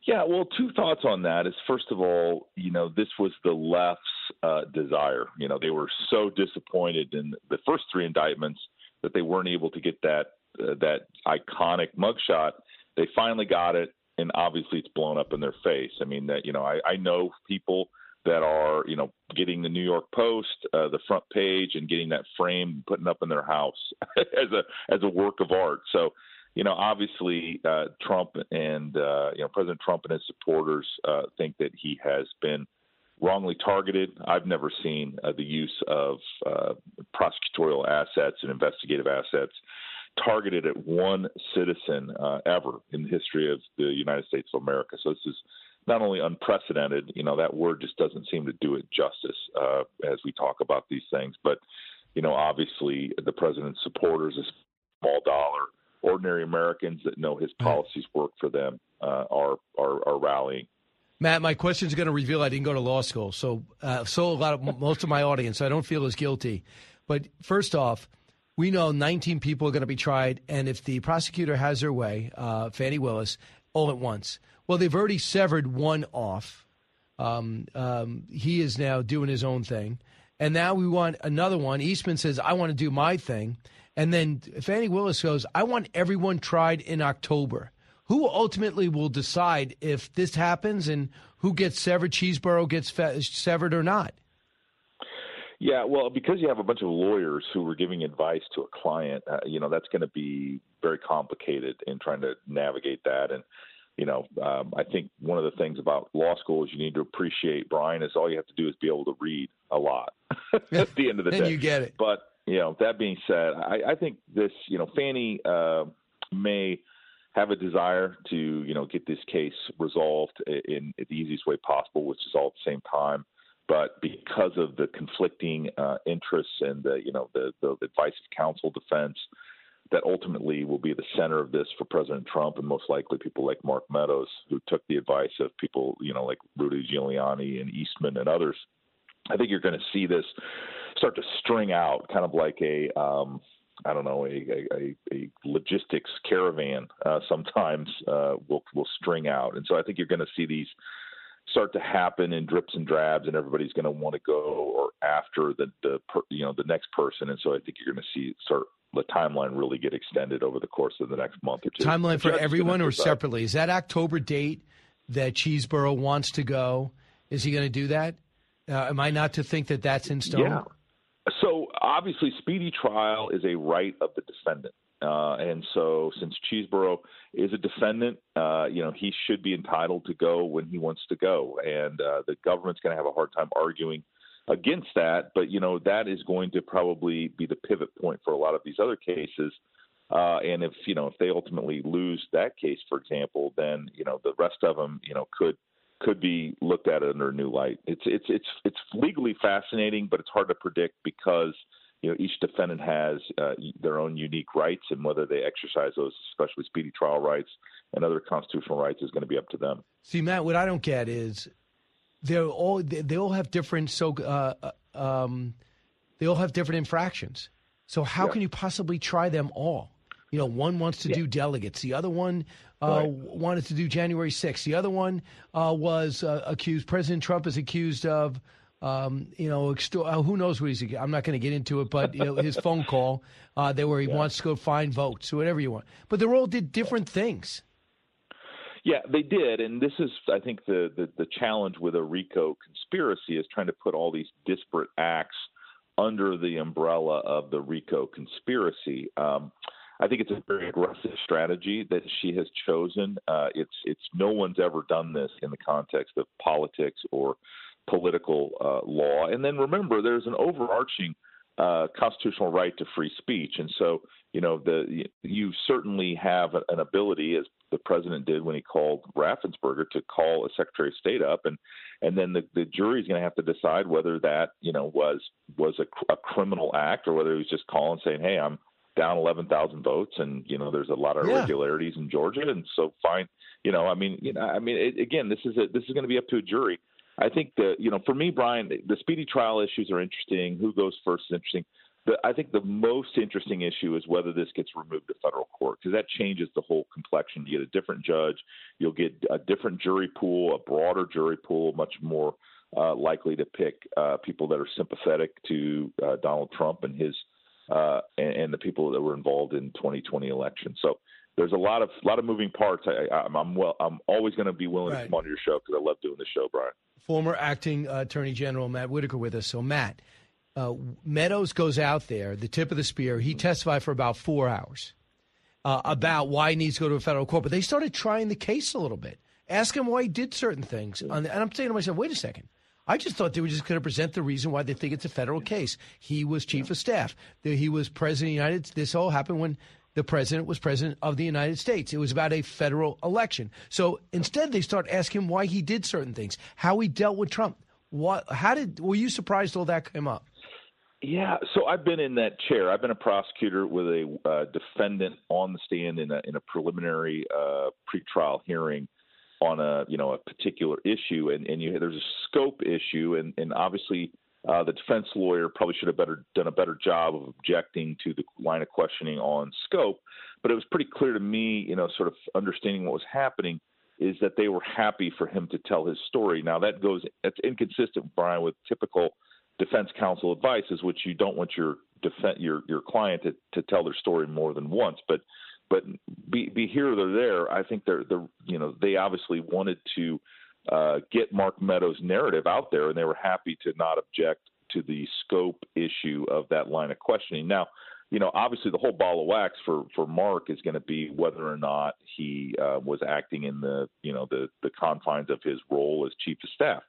Yeah, well, two thoughts on that is first of all, you know, this was the left's uh, desire. You know, they were so disappointed in the first three indictments that they weren't able to get that uh, that iconic mugshot. They finally got it, and obviously it's blown up in their face. I mean, that you know, I, I know people that are you know getting the New York Post uh, the front page and getting that frame putting up in their house as a as a work of art. So you know, obviously, uh, Trump and uh, you know President Trump and his supporters uh, think that he has been wrongly targeted. I've never seen uh, the use of uh, prosecutorial assets and investigative assets targeted at one citizen ever in the history of the United States of America. So this is not only unprecedented, you know, that word just doesn't seem to do it justice uh, as we talk about these things. But, you know, obviously the president's supporters, a small dollar, ordinary Americans that know his policies work for them uh, are, are are rallying. Matt, my question is going to reveal I didn't go to law school, so uh, so a lot of most of my audience, I don't feel as guilty. But first off, we know 19 people are going to be tried, and if the prosecutor has their way, uh, Fannie Willis, all at once. Well, they've already severed one off. Um, um, he is now doing his own thing, and now we want another one. Eastman says, "I want to do my thing," and then Fannie Willis goes, "I want everyone tried in October." Who ultimately will decide if this happens and who gets severed? Chesebro gets fe- severed or not? Yeah, well, because you have a bunch of lawyers who are giving advice to a client, uh, you know, that's going to be very complicated in trying to navigate that. And, you know, um, I think one of the things about law school is you need to appreciate, Brian, is all you have to do is be able to read a lot at the end of the day. you get it. But, you know, that being said, I, I think this, you know, Fannie uh, may have a desire to, you know, get this case resolved in, in the easiest way possible, which is all at the same time but because of the conflicting uh, interests and the you know the, the advice of counsel defense that ultimately will be the center of this for President Trump and most likely people like Mark Meadows who took the advice of people you know like Rudy Giuliani and Eastman and others. I think you're going to see this start to string out, kind of like a um, I don't know a a, a logistics caravan. Uh, sometimes uh, will will string out, and so I think you're going to see these start to happen in drips and drabs, and everybody's going to want to go or after the the per, you know the next person, and so I think you're going to see start the timeline really get extended over the course of the next month or two. Timeline for everyone or separately? Is that October date that Chesebro wants to go? Is he going to do that? Uh, am I not to think that that's in stone? Yeah. So obviously, speedy trial is a right of the defendant. Uh, and so, since Chesebro is a defendant, uh, you know he should be entitled to go when he wants to go, and uh, the government's going to have a hard time arguing against that. But you know that is going to probably be the pivot point for a lot of these other cases. Uh, and if you know if they ultimately lose that case, for example, then you know the rest of them you know could could be looked at under a new light. It's it's it's it's legally fascinating, but it's hard to predict because you know each defendant has uh, their own unique rights, and whether they exercise those, especially speedy trial rights and other constitutional rights, is going to be up to them. See, Matt, what I don't get is they're all they all have different so uh, uh, um, they all have different infractions. So how yeah. can you possibly try them all? You know, one wants to yeah. do delegates, the other one uh, right. wanted to do January 6th, the other one uh, was uh, accused. President Trump is accused of um, you know, extor- uh, who knows what he's. I'm not going to get into it, but you know, his phone call uh, there where he yeah. wants to go find votes, or whatever you want. But they all did different things. Yeah, they did, and this is, I think, the, the the challenge with a RICO conspiracy is trying to put all these disparate acts under the umbrella of the RICO conspiracy. Um, I think it's a very aggressive strategy that she has chosen. Uh, it's it's no one's ever done this in the context of politics or political uh, law. And then remember, there's an overarching uh, constitutional right to free speech, and so you know the you certainly have an ability, as the president did when he called Raffensperger, to call a Secretary of State up, and and then the the jury is going to have to decide whether that you know was was a, a criminal act or whether he was just calling saying, hey, I'm down 11,000 votes, and you know there's a lot of yeah. irregularities in Georgia, and so fine, you know, I mean, you know, I mean, it, again, this is a, this is going to be up to a jury. I think that you know, for me, Brian, the speedy trial issues are interesting. Who goes first is interesting. But I think the most interesting issue is whether this gets removed to federal court because that changes the whole complexion. You get a different judge, you'll get a different jury pool, a broader jury pool, much more uh, likely to pick uh, people that are sympathetic to uh, Donald Trump and his uh, and, and, the people that were involved in 2020 election. So there's a lot of lot of moving parts. I, am well. I'm always going to be willing right. to come on your show because I love doing the show, Brian. Former acting uh, Attorney General Matt Whitaker with us. So Matt uh, Meadows goes out there, the tip of the spear. He testified for about four hours uh, about why he needs to go to a federal court. But they started trying the case a little bit. Ask him why he did certain things. The, and I'm saying to myself, wait a second. I just thought they were just going to present the reason why they think it's a federal case. He was chief of staff. He was president of the United This all happened when the president was president of the United States. It was about a federal election. So instead, they start asking him why he did certain things, how he dealt with Trump. What? How did? Were you surprised all that came up? Yeah, so I've been in that chair. I've been a prosecutor with a uh, defendant on the stand in a, in a preliminary uh, pretrial hearing on a you know a particular issue, and and you, there's a scope issue, and and obviously uh, the defense lawyer probably should have better done a better job of objecting to the line of questioning on scope, but it was pretty clear to me, you know, sort of understanding what was happening, is that they were happy for him to tell his story. Now that goes that's inconsistent, Brian, with typical defense counsel advice, is which you don't want your defense your your client to, to tell their story more than once, but but be, be here or there, I think they're, they're you know they obviously wanted to uh, get Mark Meadows' narrative out there, and they were happy to not object to the scope issue of that line of questioning. Now, you know, obviously the whole ball of wax for for Mark is going to be whether or not he uh, was acting in the you know the the confines of his role as chief of staff.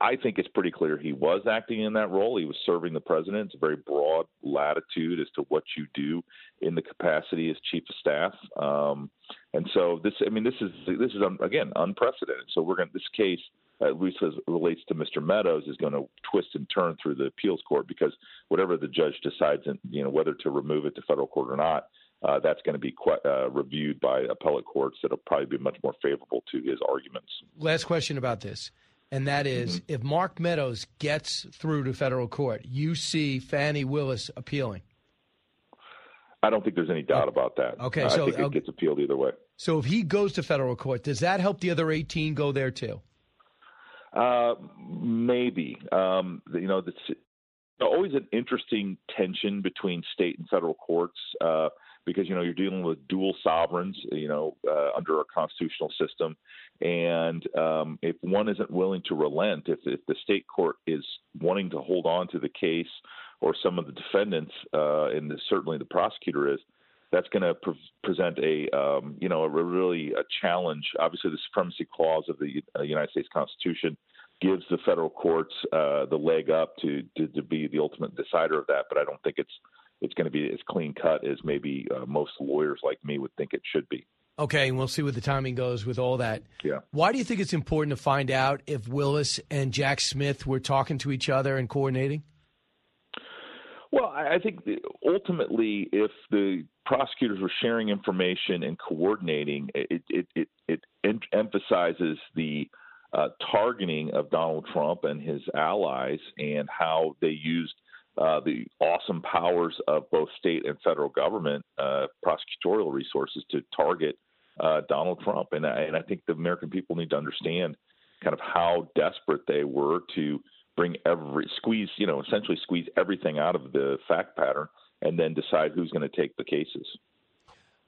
I think it's pretty clear he was acting in that role. He was serving the president. It's a very broad latitude as to what you do in the capacity as chief of staff. Um, and so this, I mean, this is this is again unprecedented. So we're going this case at least as relates to Mr. Meadows, is going to twist and turn through the appeals court because whatever the judge decides, in, you know, whether to remove it to federal court or not, uh, that's going to be uh, reviewed by appellate courts that'll probably be much more favorable to his arguments. Last question about this, and that is, Mm-hmm. if Mark Meadows gets through to federal court, you see Fannie Willis appealing. I don't think there's any doubt about that. Okay, I so- think it okay. gets appealed either way. So if he goes to federal court, does that help the other 18 go there too? Uh, maybe. Um, you know, it's always an interesting tension between state and federal courts uh, because you know you're dealing with dual sovereigns, you know, uh, under our constitutional system, and um, if one isn't willing to relent, if, if the state court is wanting to hold on to the case, or some of the defendants, uh, and certainly the prosecutor is, that's going to pre- present a um, you know a really a challenge. Obviously, the supremacy clause of the uh, United States Constitution gives the federal courts uh, the leg up to, to to be the ultimate decider of that. But I don't think it's it's going to be as clean cut as maybe uh, most lawyers like me would think it should be. Okay, and we'll see what the timing goes with all that. Yeah. Why do you think it's important to find out if Willis and Jack Smith were talking to each other and coordinating? Well, I I think ultimately, if the prosecutors were sharing information and coordinating, it it it, it em- emphasizes the uh, targeting of Donald Trump and his allies and how they used uh, the awesome powers of both state and federal government uh, prosecutorial resources to target uh, Donald Trump. And I, and I think the American people need to understand kind of how desperate they were to bring every squeeze, you know, essentially squeeze everything out of the fact pattern and then decide who's going to take the cases.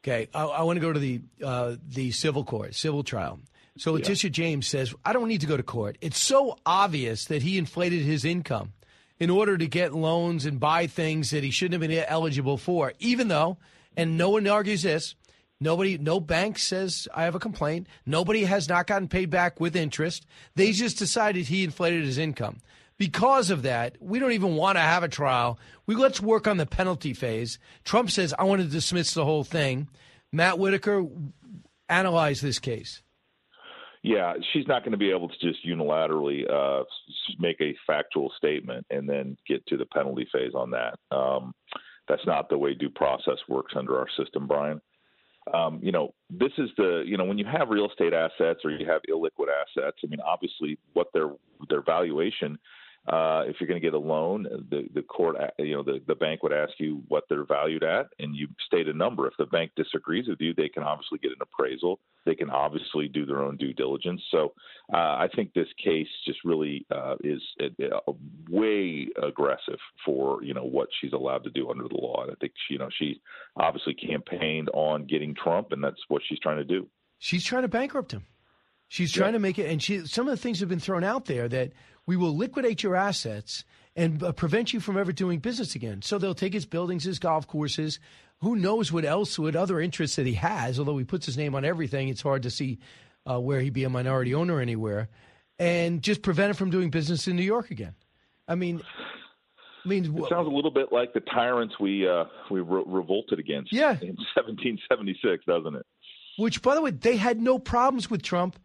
Okay, I, I want to go to the uh, the civil court, civil trial. So Letitia James says, I don't need to go to court. It's so obvious that he inflated his income in order to get loans and buy things that he shouldn't have been eligible for, even though, and no one argues this, nobody, no bank says I have a complaint. Nobody has not gotten paid back with interest. They just decided he inflated his income. Because of that, we don't even want to have a trial. We let's work on the penalty phase. Trump says I want to dismiss the whole thing. Matt Whitaker, analyze this case. Yeah, she's not going to be able to just unilaterally uh, make a factual statement and then get to the penalty phase on that. Um, that's not the way due process works under our system, Brian. Um, you know, this is the you know when you have real estate assets or you have illiquid assets. I mean, obviously, what their their valuation. Uh, if you're going to get a loan, the the court, uh, you know, the the bank would ask you what they're valued at, and you state a number. If the bank disagrees with you, they can obviously get an appraisal. They can obviously do their own due diligence. So, uh, I think this case just really uh, is uh, way aggressive for you know what she's allowed to do under the law. And I think she, you know she obviously campaigned on getting Trump, and that's what she's trying to do. She's trying to bankrupt him. She's trying to make it, and she. Some of the things have been thrown out there that we will liquidate your assets and uh, prevent you from ever doing business again. So they'll take his buildings, his golf courses. Who knows what else, what other interests that he has? Although he puts his name on everything, it's hard to see uh, where he'd be a minority owner anywhere, and just prevent him from doing business in New York again. I mean, I mean, It sounds a little bit like the tyrants we uh, we re- revolted against Yeah. in 1776, doesn't it? Which, by the way, they had no problems with Trump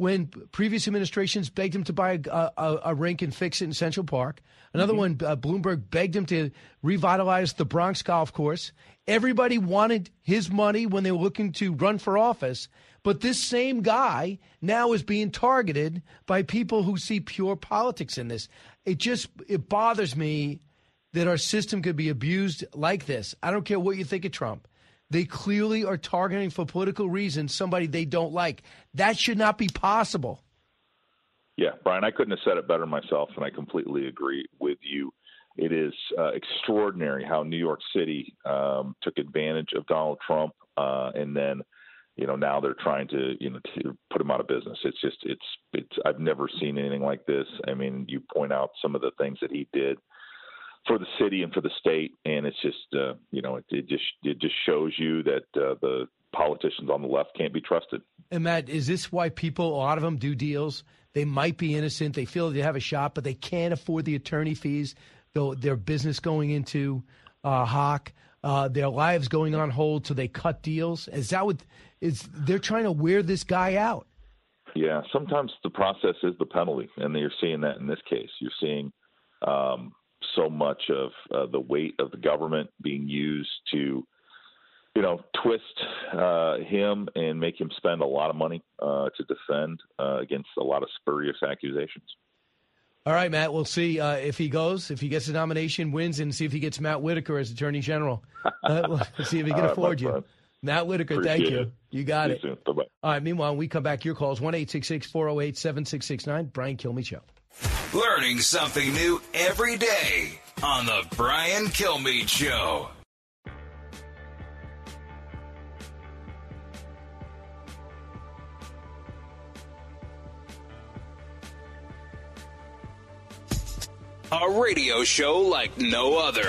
when previous administrations begged him to buy a, a, a rink and fix it in Central Park. Another one, uh, Bloomberg begged him to revitalize the Bronx golf course. Everybody wanted his money when they were looking to run for office. But this same guy now is being targeted by people who see pure politics in this. It just it bothers me that our system could be abused like this. I don't care what you think of Trump. They clearly are targeting for political reasons somebody they don't like. That should not be possible. Yeah, Brian, I couldn't have said it better myself, and I completely agree with you. It is uh, extraordinary how New York City um, took advantage of Donald Trump, uh, and then, you know, now they're trying to, you know, to put him out of business. It's just, it's, it's. I've never seen anything like this. I mean, you point out some of the things that he did for the city and for the state, and it's just, uh, you know, it, it just, it just shows you that uh, the politicians on the left can't be trusted. And Matt, is this why people, a lot of them do deals? They might be innocent. They feel they have a shot, but they can't afford the attorney fees. Though their business going into uh, hock, uh, their lives going on hold, so they cut deals. Is that what is? They're trying to wear this guy out. Yeah, sometimes the process is the penalty, and you're seeing that in this case. You're seeing um, so much of uh, the weight of the government being used to, you know, twist uh, him and make him spend a lot of money uh, to defend uh, against a lot of spurious accusations. All right, Matt. We'll see uh, if he goes, if he gets the nomination, wins, and see if he gets Matt Whitaker as Attorney General. Uh, we'll see if he can right, afford you. friend. Matt Whitaker, Appreciate thank you. it. You got See it. All right, meanwhile, we come back. Your calls 1 408 7669. Brian Kilmeade Show. Learning something new every day on the Brian Kilmeade Show. A radio show like no other.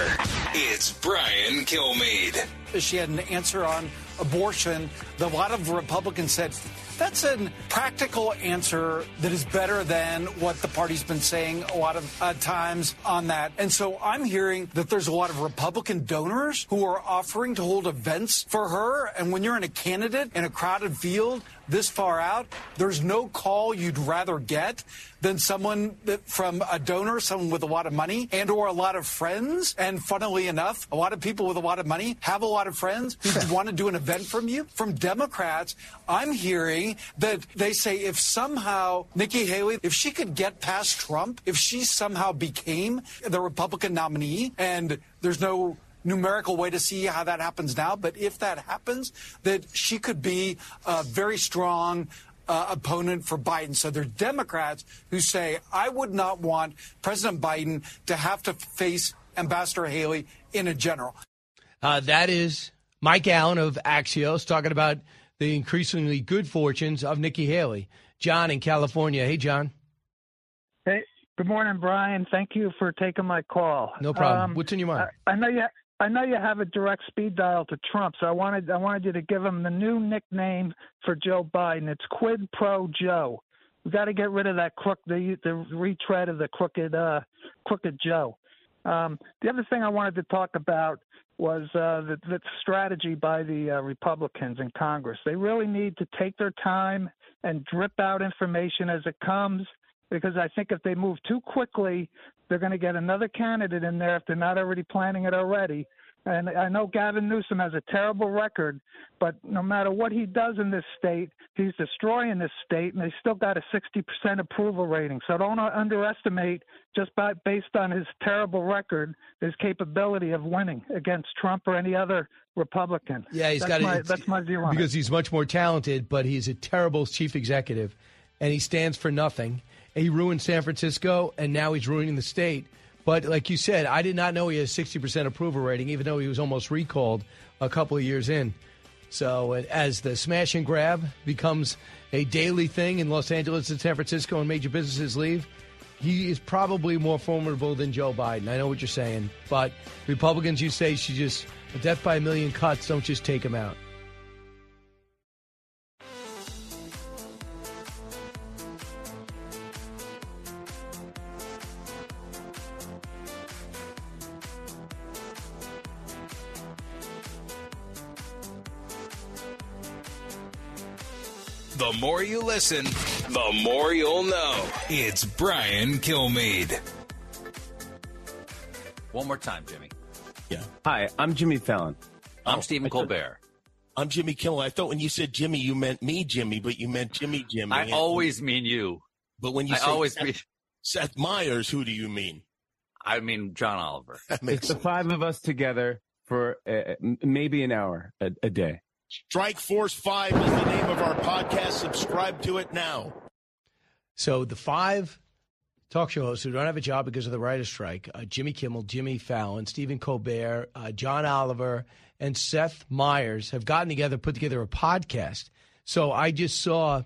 It's Brian Kilmeade. She had an answer on abortion. A lot of Republicans said that's a practical answer that is better than what the party's been saying a lot of uh, times on that. And so I'm hearing that there's a lot of Republican donors who are offering to hold events for her. And when you're in a candidate in a crowded field this far out, there's no call you'd rather get than someone that from a donor, someone with a lot of money and or a lot of friends. And funnily enough, a lot of people with a lot of money have a lot of friends who want to do an event from you. From Democrats, I'm hearing that they say if somehow Nikki Haley, if she could get past Trump, if she somehow became the Republican nominee and there's no numerical way to see how that happens now, but if that happens, that she could be a very strong uh, opponent for Biden. So there are Democrats who say, I would not want President Biden to have to face Ambassador Haley in a general. Uh, that is Mike Allen of Axios talking about the increasingly good fortunes of Nikki Haley. John in California. Hey, John. Hey, good morning, Brian. Thank you for taking my call. No problem. Um, What's in your mind? I, I know you. I know you have a direct speed dial to Trump, so I wanted I wanted you to give him the new nickname for Joe Biden. It's Quid Pro Joe. We got to get rid of that crook, the the retread of the crooked uh, crooked Joe. Um, the other thing I wanted to talk about was uh, the, the strategy by the uh, Republicans in Congress. They really need to take their time and drip out information as it comes because I think if they move too quickly, they're going to get another candidate in there if they're not already planning it already. And I know Gavin Newsom has a terrible record, but no matter what he does in this state, he's destroying this state, and they still got a 60% approval rating. So don't underestimate just by, based on his terrible record his capability of winning against Trump or any other Republican. Yeah, he's that's got my, it. That's my view on because it. he's much more talented, but he's a terrible chief executive, and he stands for nothing. He ruined San Francisco, and now he's ruining the state. But like you said, I did not know he had a 60% approval rating, even though he was almost recalled a couple of years in. So as the smash and grab becomes a daily thing in Los Angeles and San Francisco and major businesses leave, he is probably more formidable than Joe Biden. I know what you're saying. But Republicans, you say, should just, death by a million cuts, don't just take him out. The more you listen, the more you'll know. It's Brian Kilmeade. One more time, Jimmy. Yeah. Hi, I'm Jimmy Fallon. I'm Oh, Stephen I thought- Colbert. I'm Jimmy Kimmel. I thought when you said Jimmy, you meant me, Jimmy, but you meant Jimmy, Jimmy. I And- always mean you. But when you I say always Seth, mean- Seth Meyers, who do you mean? I mean John Oliver. That makes It's the five of us together for uh, maybe an hour a, a day. Strike Force 5 is the name of our podcast. Subscribe to it now. So the five talk show hosts who don't have a job because of the writer's strike uh, Jimmy Kimmel, Jimmy Fallon, Stephen Colbert, uh, John Oliver, and Seth Meyers have gotten together, put together a podcast. So I just saw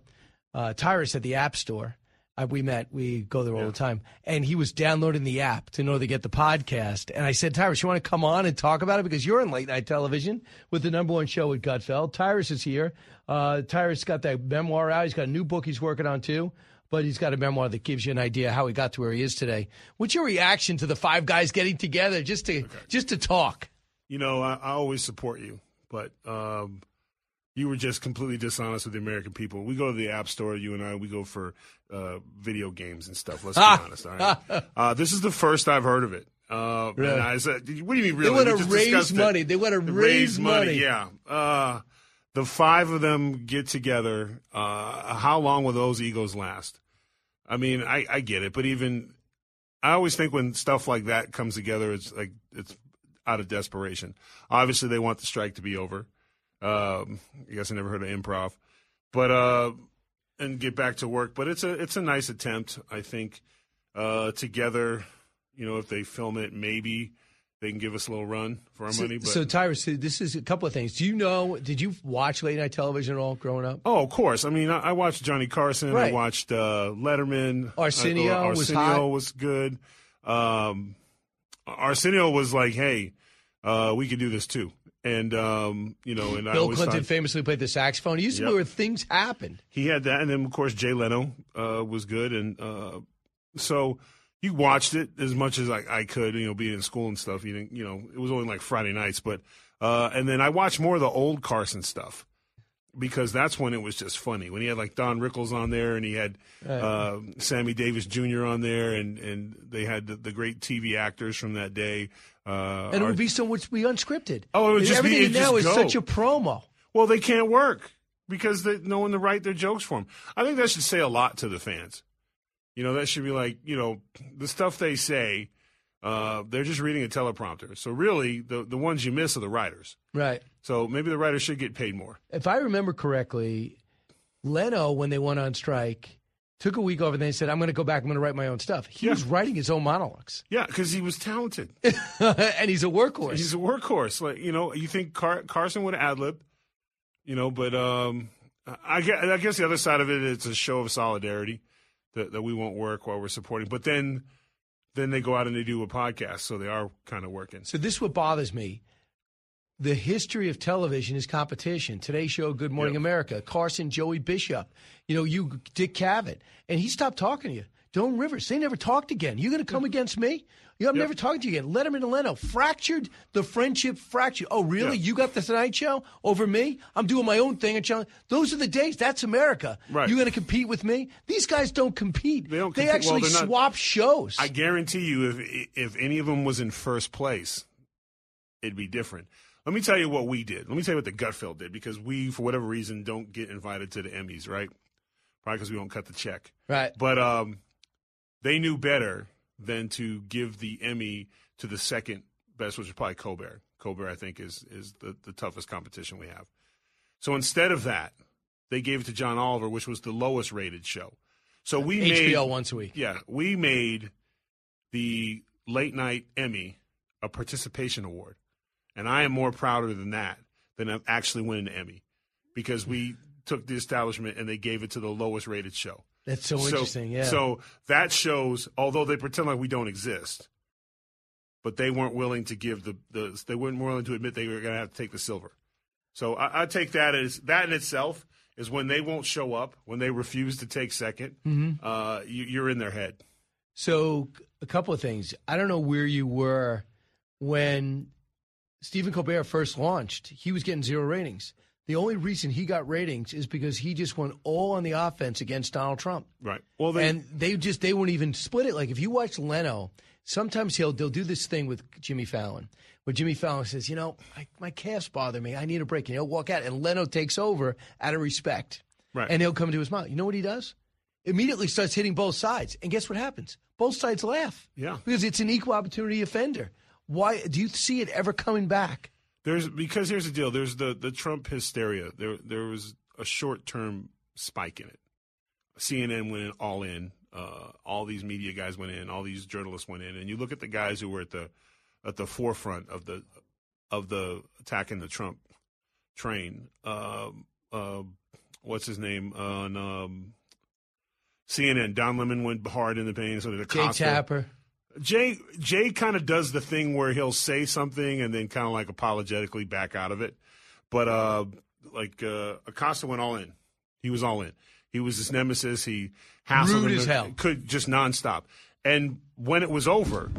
uh, Tyrus at the App Store. Uh, we met, we go there all the time, and he was downloading the app to know to get the podcast. And I said, Tyrus, you want to come on and talk about it because you're in late night television with the number one show with Gutfeld. Tyrus is here. Uh, Tyrus got that memoir out. He's got a new book he's working on too but he's got a memoir that gives you an idea how he got to where he is today. What's your reaction to the five guys getting together just to just to talk? You know, I, I always support you, but um, you were just completely dishonest with the American people. We go to the App Store, you and I, we go for uh, video games and stuff. Let's be honest. All right. Uh, this is the first I've heard of it. Uh, Really? and I said, "What do you mean, really?" They want to raise discussed it. money. They want to raise, money. Yeah. Uh, the five of them get together. Uh, how long will those egos last? I mean, I, I get it, but even I always think when stuff like that comes together, it's like it's out of desperation. Obviously, they want the strike to be over. Um, I guess I never heard of improv, but uh, and get back to work. But it's a it's a nice attempt, I think. Uh, together, you know, if they film it, maybe they can give us a little run for our So, money. But so Tyrus, this is a couple of things. Do you know? Did you watch late night television at all growing up? Oh, of course. I mean, I, I watched Johnny Carson. I watched uh, Letterman. Arsenio Uh, was Arsenio hot. was good. Um, Arsenio was like, "Hey, uh, we could do this too." And um, you know, and Bill Clinton thought famously played the saxophone. He used to Yep. be where things happened. he had that, and then of course Jay Leno uh, was good, and uh, so you watched it as much as I, I could. You know, being in school and stuff. You didn't, you know, it was only like Friday nights, but uh, and then I watched more of the old Carson stuff because that's when it was just funny. When he had like Don Rickles on there, and he had Right. uh, Sammy Davis Jr. on there, and and they had the, the great TV actors from that day. Uh, And it would be so much be unscripted. Oh, it would just be- everything just now is go. such a promo. Well, they can't work because they no one to write their jokes for them. I think that should say a lot to the fans. You know, that should be like, you know, the stuff they say, uh, they're just reading a teleprompter. So really, the the ones you miss are the writers. Right. So maybe the writers should get paid more. If I remember correctly, Leno, when they went on strike, took a week off and then said, "I'm going to go back. I'm going to write my own stuff." He was writing his own monologues, Yeah, because he was talented. and he's a workhorse. He's a workhorse. Like you know, you think Car- Carson would ad lib, you know, but um, I guess, I guess the other side of it, it's a show of solidarity that, that we won't work while we're supporting. But then, then they go out and they do a podcast, so they are kind of working. So this is what bothers me. The history of television is competition. Today's show, Good Morning America, Carson, Joey Bishop, you know, you, Dick Cavett, and he stopped talking to you. Joan Rivers, they never talked again. You going to come mm. against me? You, I'm never talking to you again. Letterman and Leno fractured the friendship. Fractured. Oh, really? You got the Tonight Show over me? I'm doing my own thing. And those are the days. That's America. Right. You going to compete with me? These guys don't compete. They don't They compete. Actually they're not- swap shows. I guarantee you, if if any of them was in first place, it'd be different. Let me tell you what we did. Let me tell you what the Gutfeld did because we, for whatever reason, don't get invited to the Emmys, right? Probably because we don't cut the check. Right. But um, they knew better than to give the Emmy to the second best, which is probably Colbert. Colbert, I think, is is the, the toughest competition we have. So instead of that, they gave it to John Oliver, which was the lowest rated show. So we HBO made once a week. Yeah, we made the late night Emmy a participation award, and I am more prouder than that than of actually winning the Emmy because we took the establishment and they gave it to the lowest rated show. That's so interesting, yeah. So that shows, although they pretend like we don't exist, but they weren't willing to give the, the they weren't willing to admit they were going to have to take the silver. So I, I take that as that in itself is when they won't show up, when they refuse to take 2nd Mhm. uh, you, you're in their head. So, a couple of things. I don't know where you were when Stephen Colbert first launched. He was getting zero ratings. The only reason he got ratings is because he just went all on the offense against Donald Trump. Right. Well, they, and they just they wouldn't even split it. Like if you watch Leno, sometimes he'll they'll do this thing with Jimmy Fallon, where Jimmy Fallon says, "You know, I, my calves bother me. I need a break." And he'll walk out, and Leno takes over out of respect, Right. and he'll come to his mouth. You know what he does? Immediately starts hitting both sides, and guess what happens? Both sides laugh. Yeah. because it's an equal opportunity offender. Why do you see it ever coming back? There's because here's the deal. There's the the Trump hysteria. There there was a short term spike in it. CNN went in all in. Uh, all these media guys went in. All these journalists went in. And you look at the guys who were at the at the forefront of the of the attacking the Trump train. Um uh, what's his name on um, CNN? Don Lemon went hard in the pain. So did Jay. Tapper. Jay Jay kind of does the thing where he'll say something and then kind of like apologetically back out of it. But uh like uh Acosta went all in. He was all in. He was his nemesis. He hassled Rude him. as hell. Could just nonstop. And when it was over,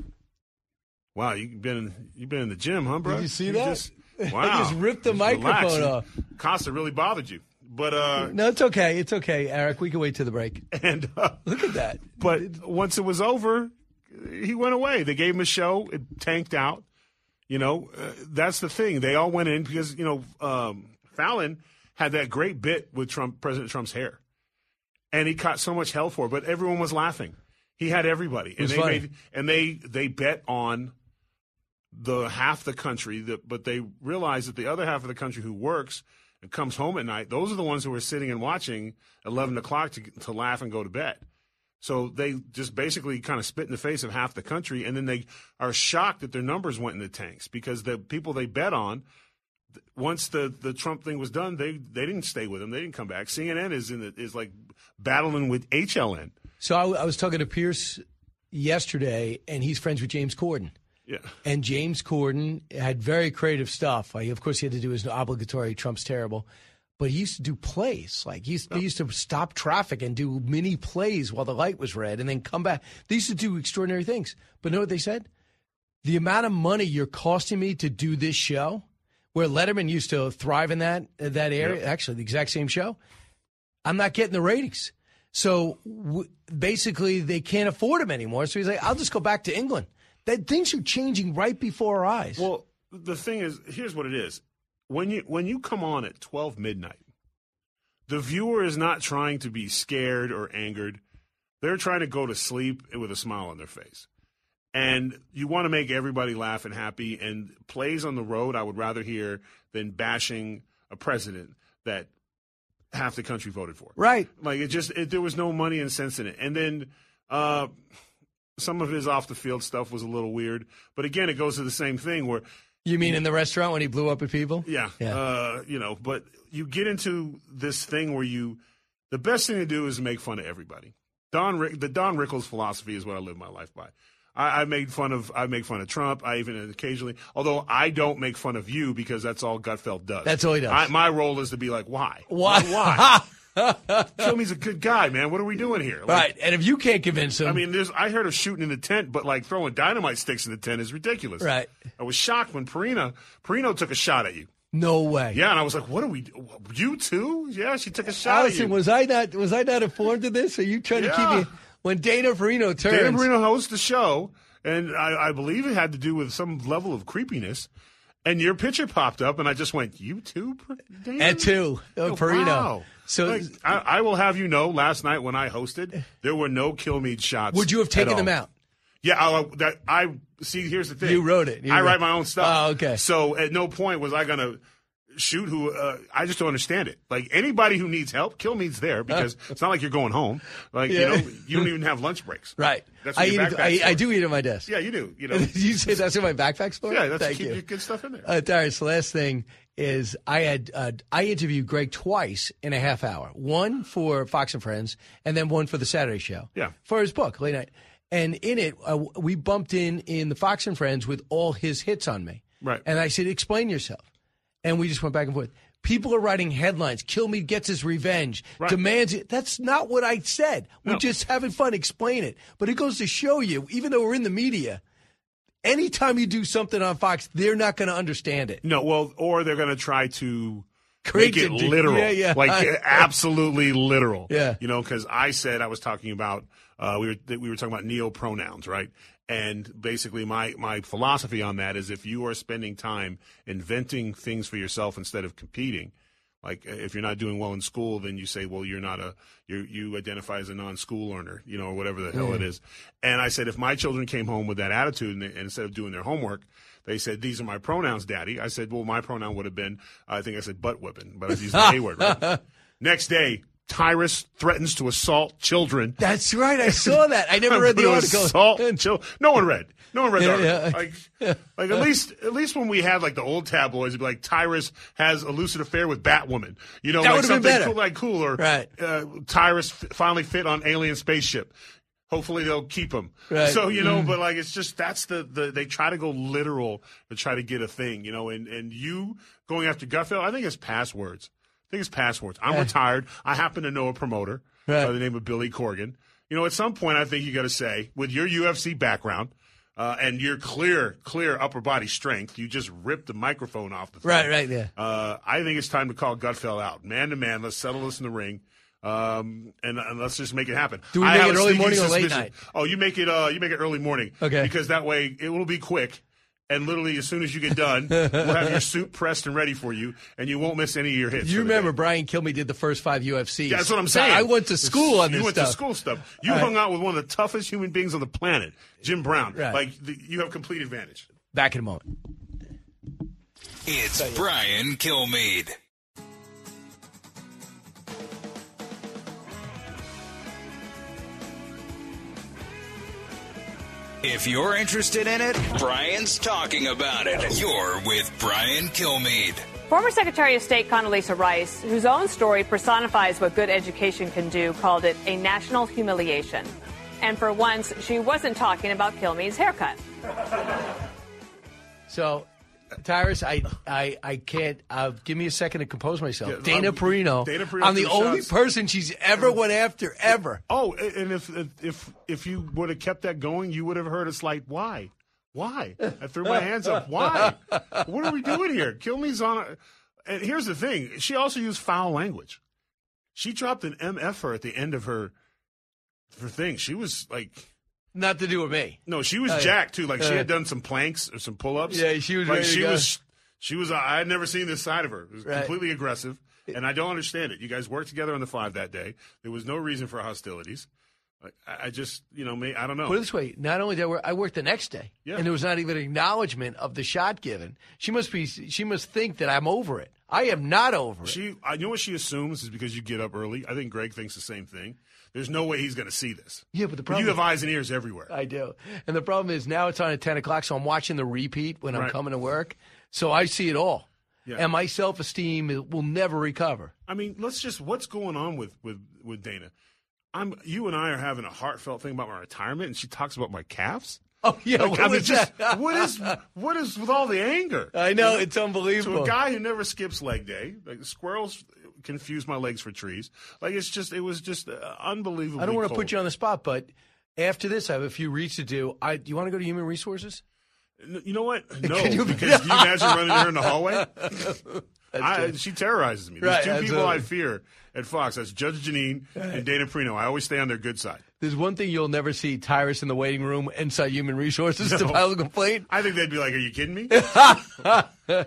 wow, you've been you've been in the gym, huh, bro? Did you see that? Just, Wow. just ripped the Just microphone off. Acosta really bothered you. But uh No, it's okay. It's okay, Eric. We can wait to the break. And uh, look at that. But once it was over, he went away. They gave him a show. It tanked out. You know, uh, that's the thing. They all went in because you know um, Fallon had that great bit with Trump, President Trump's hair, and he caught so much hell for it. But everyone was laughing. He had everybody, and they made and they they bet on the half the country that, but they realized that the other half of the country who works and comes home at night, those are the ones who are sitting and watching eleven o'clock to to laugh and go to bed. So they just basically kind of spit in the face of half the country, and then they are shocked that their numbers went in the tanks because the people they bet on, once the, the Trump thing was done, they they didn't stay with him. They didn't come back. CNN is in the, is like battling with HLN. So I, I was talking to Piers yesterday, and he's friends with James Corden. Yeah. And James Corden had very creative stuff. I, of course, he had to do his obligatory Trump's terrible, but he used to do plays. Like he used, used to stop traffic and do mini plays while the light was red, and then come back. They used to do extraordinary things. But know what they said? The amount of money you're costing me to do this show, where Letterman used to thrive in that uh, that area, Yep. actually the exact same show. I'm not getting the ratings. So w- basically, they can't afford him anymore. So he's like, I'll just go back to England. That things are changing right before our eyes. Well, the thing is, here's what it is: when you when you come on at twelve midnight, the viewer is not trying to be scared or angered. They're trying to go to sleep with a smile on their face. And you want to make everybody laugh and happy. And plays on the road, I would rather hear than bashing a president that half the country voted for. Right. Like it just it, there was no money and sense in it. And then uh, some of his off the field stuff was a little weird. But again, it goes to the same thing where you mean in the restaurant when he blew up at people? yeah, Yeah. Uh, you know, but you get into this thing where you the best thing to do is make fun of everybody. Don Rick, the Don Rickles philosophy is what I live my life by. I, I made fun of I make fun of Trump. I even occasionally, although I don't make fun of you because that's all Gutfeld does. That's all he does. I, my role is to be like, why? Why? Why? Kilme's a good guy, man. What are we doing here? Like, right. And if you can't convince him, I mean, there's. I heard of shooting in the tent, but like throwing dynamite sticks in the tent is ridiculous. Right. I was shocked when Perina Perino took a shot at you. no way. Yeah, and I was like, "What are we? You too? Yeah, she took a shot Allison, at you." was I not was I not informed of this? Are you trying to keep me when Dana Perino turns? Dana Perino hosts the show, and I, I believe it had to do with some level of creepiness. And your picture popped up, and I just went, "You too, Dana?" At two, Oh, Perino. wow. So Like, I, I will have you know, last night when I hosted, there were no Kilmeade shots. would you have taken them out? Yeah, I, that I see. Here's the thing. You wrote it. You I wrote- write my own stuff. Oh, okay. So at no point was I gonna shoot who. Uh, I just don't understand it. Like anybody who needs help, Kilmeade's there because it's not like you're going home. Like Yeah. you know, you don't even have lunch breaks. Right. That's I, eat it, I, I do eat at my desk. Yeah, you do. You know. you say that's in my backpack's for? yeah, that's Thank keep you. your good stuff in there. Uh, Tyrus, the last thing is I had uh, I interviewed Greg twice in a half hour. One for Fox and Friends, and then one for the Saturday Show. Yeah. for his book late night. And in it, uh, we bumped in in the Fox and Friends with all his hits on me. Right. And I said, "Explain yourself." And we just went back and forth. People are writing headlines. Kilmeade gets his revenge. Right. Demands it. That's not what I said. We're No. just having fun. Explain it. But it goes to show you, even though we're in the media, anytime you do something on Fox, they're not going to understand it. No, well, or they're going to try to Create make it it, literal, Yeah, yeah. like absolutely literal. Yeah. you know, because I said I was talking about uh, we were we were talking about neo pronouns, right? And basically, my my philosophy on that is if you are spending time inventing things for yourself instead of competing. Like uh, if you're not doing well in school, then you say, well, you're not a you you identify as a non-school learner, you know, or whatever the hell it Yeah. is. And I said, if my children came home with that attitude and, they, and instead of doing their homework, they said, these are my pronouns, daddy. I said, well, my pronoun would have been, I think I said butt whipping, but I was using the A word, right? Next day, Tyrus threatens to assault children. That's right. I saw that. I never read the article. Assault chil- No one read. No one read the article. yeah. Like, like at least, at least when we had like the old tabloids, it'd be like Tyrus has a lucid affair with Batwoman. You know, That like would've been better. cool, like cooler. Right. Uh, Tyrus f- finally fit on alien spaceship. Hopefully they'll keep him. Right. So you know, Mm. but like it's just that's the, the they try to go literal to try to get a thing. You know, and and you going after Gutfeld, I think it's passwords. Think it's passwords. I'm retired. I happen to know a promoter by the name of Billy Corgan. You know, at some point, I think you got to say, with your UFC background, uh, and you're clear, clear upper body strength, you just rip the microphone off the thing. Right, right, yeah. Uh, I think it's time to call Gutfeld out, man to man. Let's settle this in the ring. Um, and, and let's just make it happen. Do we I make have it a early morning or late suspicion- night? Oh, you make it. Uh, you make it early morning. Okay. Because that way it will be quick. And literally, as soon as you get done, we'll have your suit pressed and ready for you, and you won't miss any of your hits. You remember day. Brian Kilmeade did the first five UFCs. Yeah, that's what I'm saying. I went to school on you this went stuff. to school stuff. You All right. hung out with one of the toughest human beings on the planet, Jim Brown. Right. Like the, you have complete advantage. Back in a moment. It's Brian Kilmeade. If you're interested in it, Brian's talking about it. You're with Brian Kilmeade. Former Secretary of State Condoleezza Rice, whose own story personifies what good education can do, called it a national humiliation. And for once, she wasn't talking about Kilmeade's haircut. So, Tyrus, I, I, I can't. Uh, give me a second to compose myself. Yeah, Dana um, Perino. Dana Perino I'm the only shots. person she's ever went after ever. Oh, and if if if you would have kept that going, you would have heard us like, why. Why? I threw my hands up. Why? What are we doing here? Kilme's on a. And here's the thing: she also used foul language. She dropped an mf her at the end of her her thing. She was like. Not to do with me. No, she was Oh, yeah. jacked too. Like she Uh, had done some planks or some pull ups. Yeah, she was like she go. was. She was. I had never seen this side of her. It was Right. completely aggressive, and I don't understand it. You guys worked together on the five that day. There was no reason for hostilities. Like, I just, you know, may, I don't know. Put it this way: not only did I work, I worked the next day, Yeah. and there was not even acknowledgement of the shot given. She must be. She must think that I'm over it. I am not over it. She, I know what she assumes is because you get up early. I think Greg thinks the same thing. There's no way he's going to see this. Yeah, but the But problem you have eyes and ears everywhere. I do. And the problem is now it's on at 10 o'clock, so I'm watching the repeat when I'm Right. coming to work. So I see it all. Yeah. And my self esteem will never recover. I mean, let's just what's going on with with with Dana. I'm you and I are having a heartfelt thing about my retirement, and she talks about my calves. Oh yeah, Like, what I mean, just what is what is with all the anger? I know, it's unbelievable. To a guy who never skips leg day, like squirrels confuse my legs for trees. Like it's just it was just uh, unbelievable. I don't want to put you on the spot, but after this, I have a few reads to do. I, do you want to go to Human Resources? You know what? No, you- because can you imagine running her in the hallway? I, she terrorizes me. There's Right, two people. I fear at Fox. That's Judge Janine and Dana Perino. I always stay on their good side. There's one thing you'll never see Tyrus in the waiting room inside Human Resources to file a complaint. I think they'd be like, "Are you kidding me?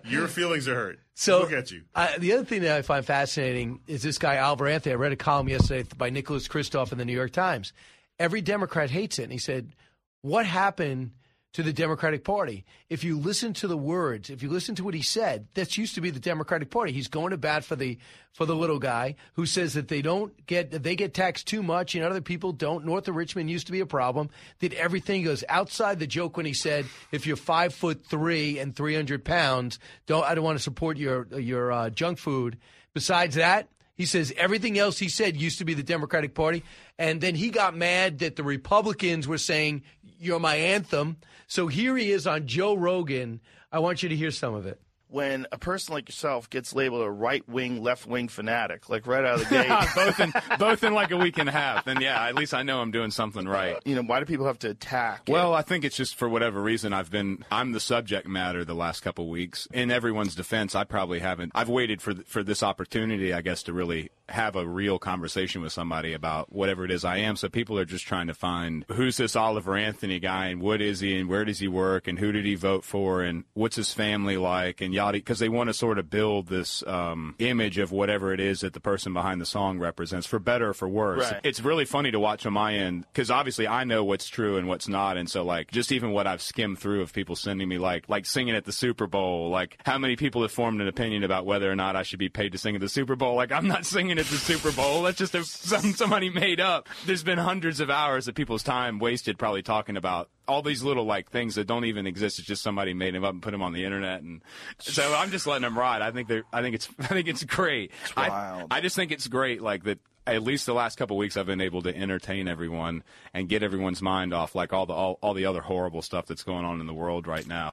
Your feelings are hurt." So look at you. I, the other thing that I find fascinating is this guy Oliver Anthony. I read a column yesterday by Nicholas Kristof in the New York Times. Every Democrat hates it, and he said, "What happened to the Democratic Party? If you listen to the words, if you listen to what he said, that used to be the Democratic Party. He's going to bat for the for the little guy who says that they don't get they get taxed too much and other people don't. North of Richmond used to be a problem. Did everything goes outside the joke when he said, if you're five foot three and three hundred pounds, don't I don't want to support your your uh, junk food. Besides that." He says everything else he said used to be the Democratic Party. And then he got mad that the Republicans were saying, You're my anthem. So here he is on Joe Rogan. I want you to hear some of it. when a person like yourself gets labeled a right wing, left wing fanatic, like right out of the gate. both in both in like a week and a half. Then yeah, at least I know I'm doing something uh, right. You know, why do people have to attack? it? Well, I think it's just for whatever reason I've been I'm the subject matter the last couple of weeks. In everyone's defense, I probably haven't. I've waited for th- for this opportunity, I guess, to really have a real conversation with somebody about whatever it is I am. So people are just trying to find who's this Oliver Anthony guy and what is he and where does he work and who did he vote for and what's his family like and yada because they want to sort of build this um, image of whatever it is that the person behind the song represents for better or for worse. Right. It's really funny to watch on my end because obviously I know what's true and what's not, and so like just even what I've skimmed through of people sending me like like singing at the Super Bowl, like how many people have formed an opinion about whether or not I should be paid to sing at the Super Bowl. Like I'm not singing at the Super Bowl. That's just a, some somebody made up. There's been hundreds of hours of people's time wasted probably talking about all these little like things that don't even exist. It's just somebody made them up and put them on the internet, and so I'm just letting them ride. I think they're. I think it's. I think it's great. I, I just think it's great. Like that. At least the last couple of weeks, I've been able to entertain everyone and get everyone's mind off like all the all, all the other horrible stuff that's going on in the world right now.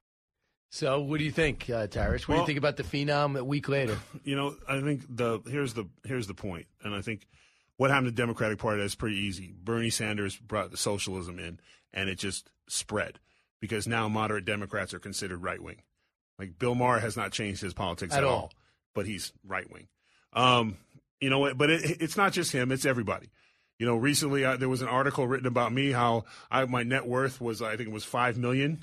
So, what do you think, uh, Tyrus? What do you think about the phenom a week later? You know, I think the here's the here's the point, and I think what happened to the Democratic Party is pretty easy. Bernie Sanders brought the socialism in, and it just spread because now moderate Democrats are considered right wing. Like Bill Maher has not changed his politics at, At all. all. but he's right wing. Um, you know, but it, it's not just him; it's everybody. You know, recently uh, there was an article written about me how I, my net worth was I think it was five million,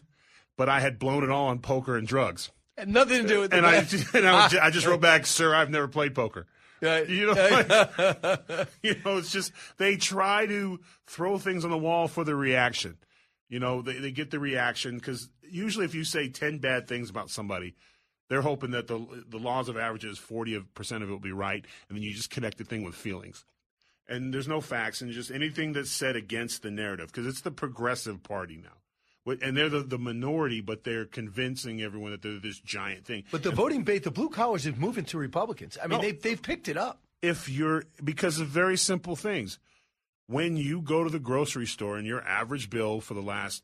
but I had blown it all on poker and drugs. Had nothing to do with and I, and I, I just wrote back, sir, I've never played poker. You know, like, you know, it's just they try to throw things on the wall for the reaction. You know, they, they get the reaction because usually if you say ten bad things about somebody, they're hoping that the the laws of averages forty percent of it will be right, and then you just connect the thing with feelings. And there's no facts, and just anything that's said against the narrative because it's the progressive party now. And they're the, the minority, but they're convincing everyone that they're this giant thing. But the voting base, the blue collars is moving to Republicans. I mean, No. they've, they've picked it up. if you're because of very simple things. When you go to the grocery store and your average bill for the last,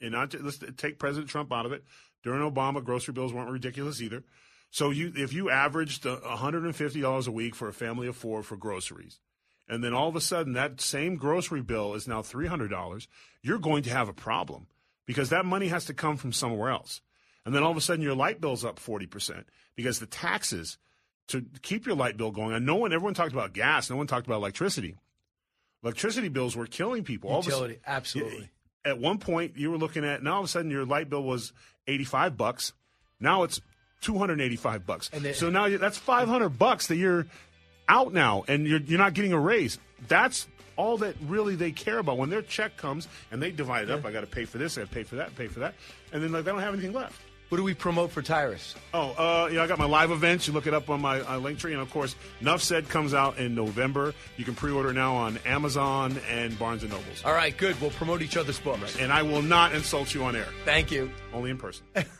and not let's take President Trump out of it. During Obama, grocery bills weren't ridiculous either. So you, if you averaged uh, $150 a week for a family of four for groceries, and then all of a sudden that same grocery bill is now $300, you're going to have a problem because that money has to come from somewhere else. And then all of a sudden your light bill's up 40% because the taxes to keep your light bill going. And no one, everyone talked about gas. No one talked about electricity. Electricity bills were killing people. All of a Utility, sudden- absolutely. At one point, you were looking at now all of a sudden your light bill was eighty-five bucks. Now it's two hundred eighty-five bucks. And then- so now that's five hundred bucks that you're out now, and you're you're not getting a raise. That's all that really they care about when their check comes and they divide it up. I got to pay for this, I got to pay for that, pay for that, and then like they don't have anything left. What do we promote for Tyrus? Oh, uh, you know, I got my live events. You look it up on my uh, link tree, and of course, Nuff Said comes out in November. You can pre-order now on Amazon and Barnes and Nobles. All right, good. We'll promote each other's books. And I will not insult you on air. Thank you. Only in person.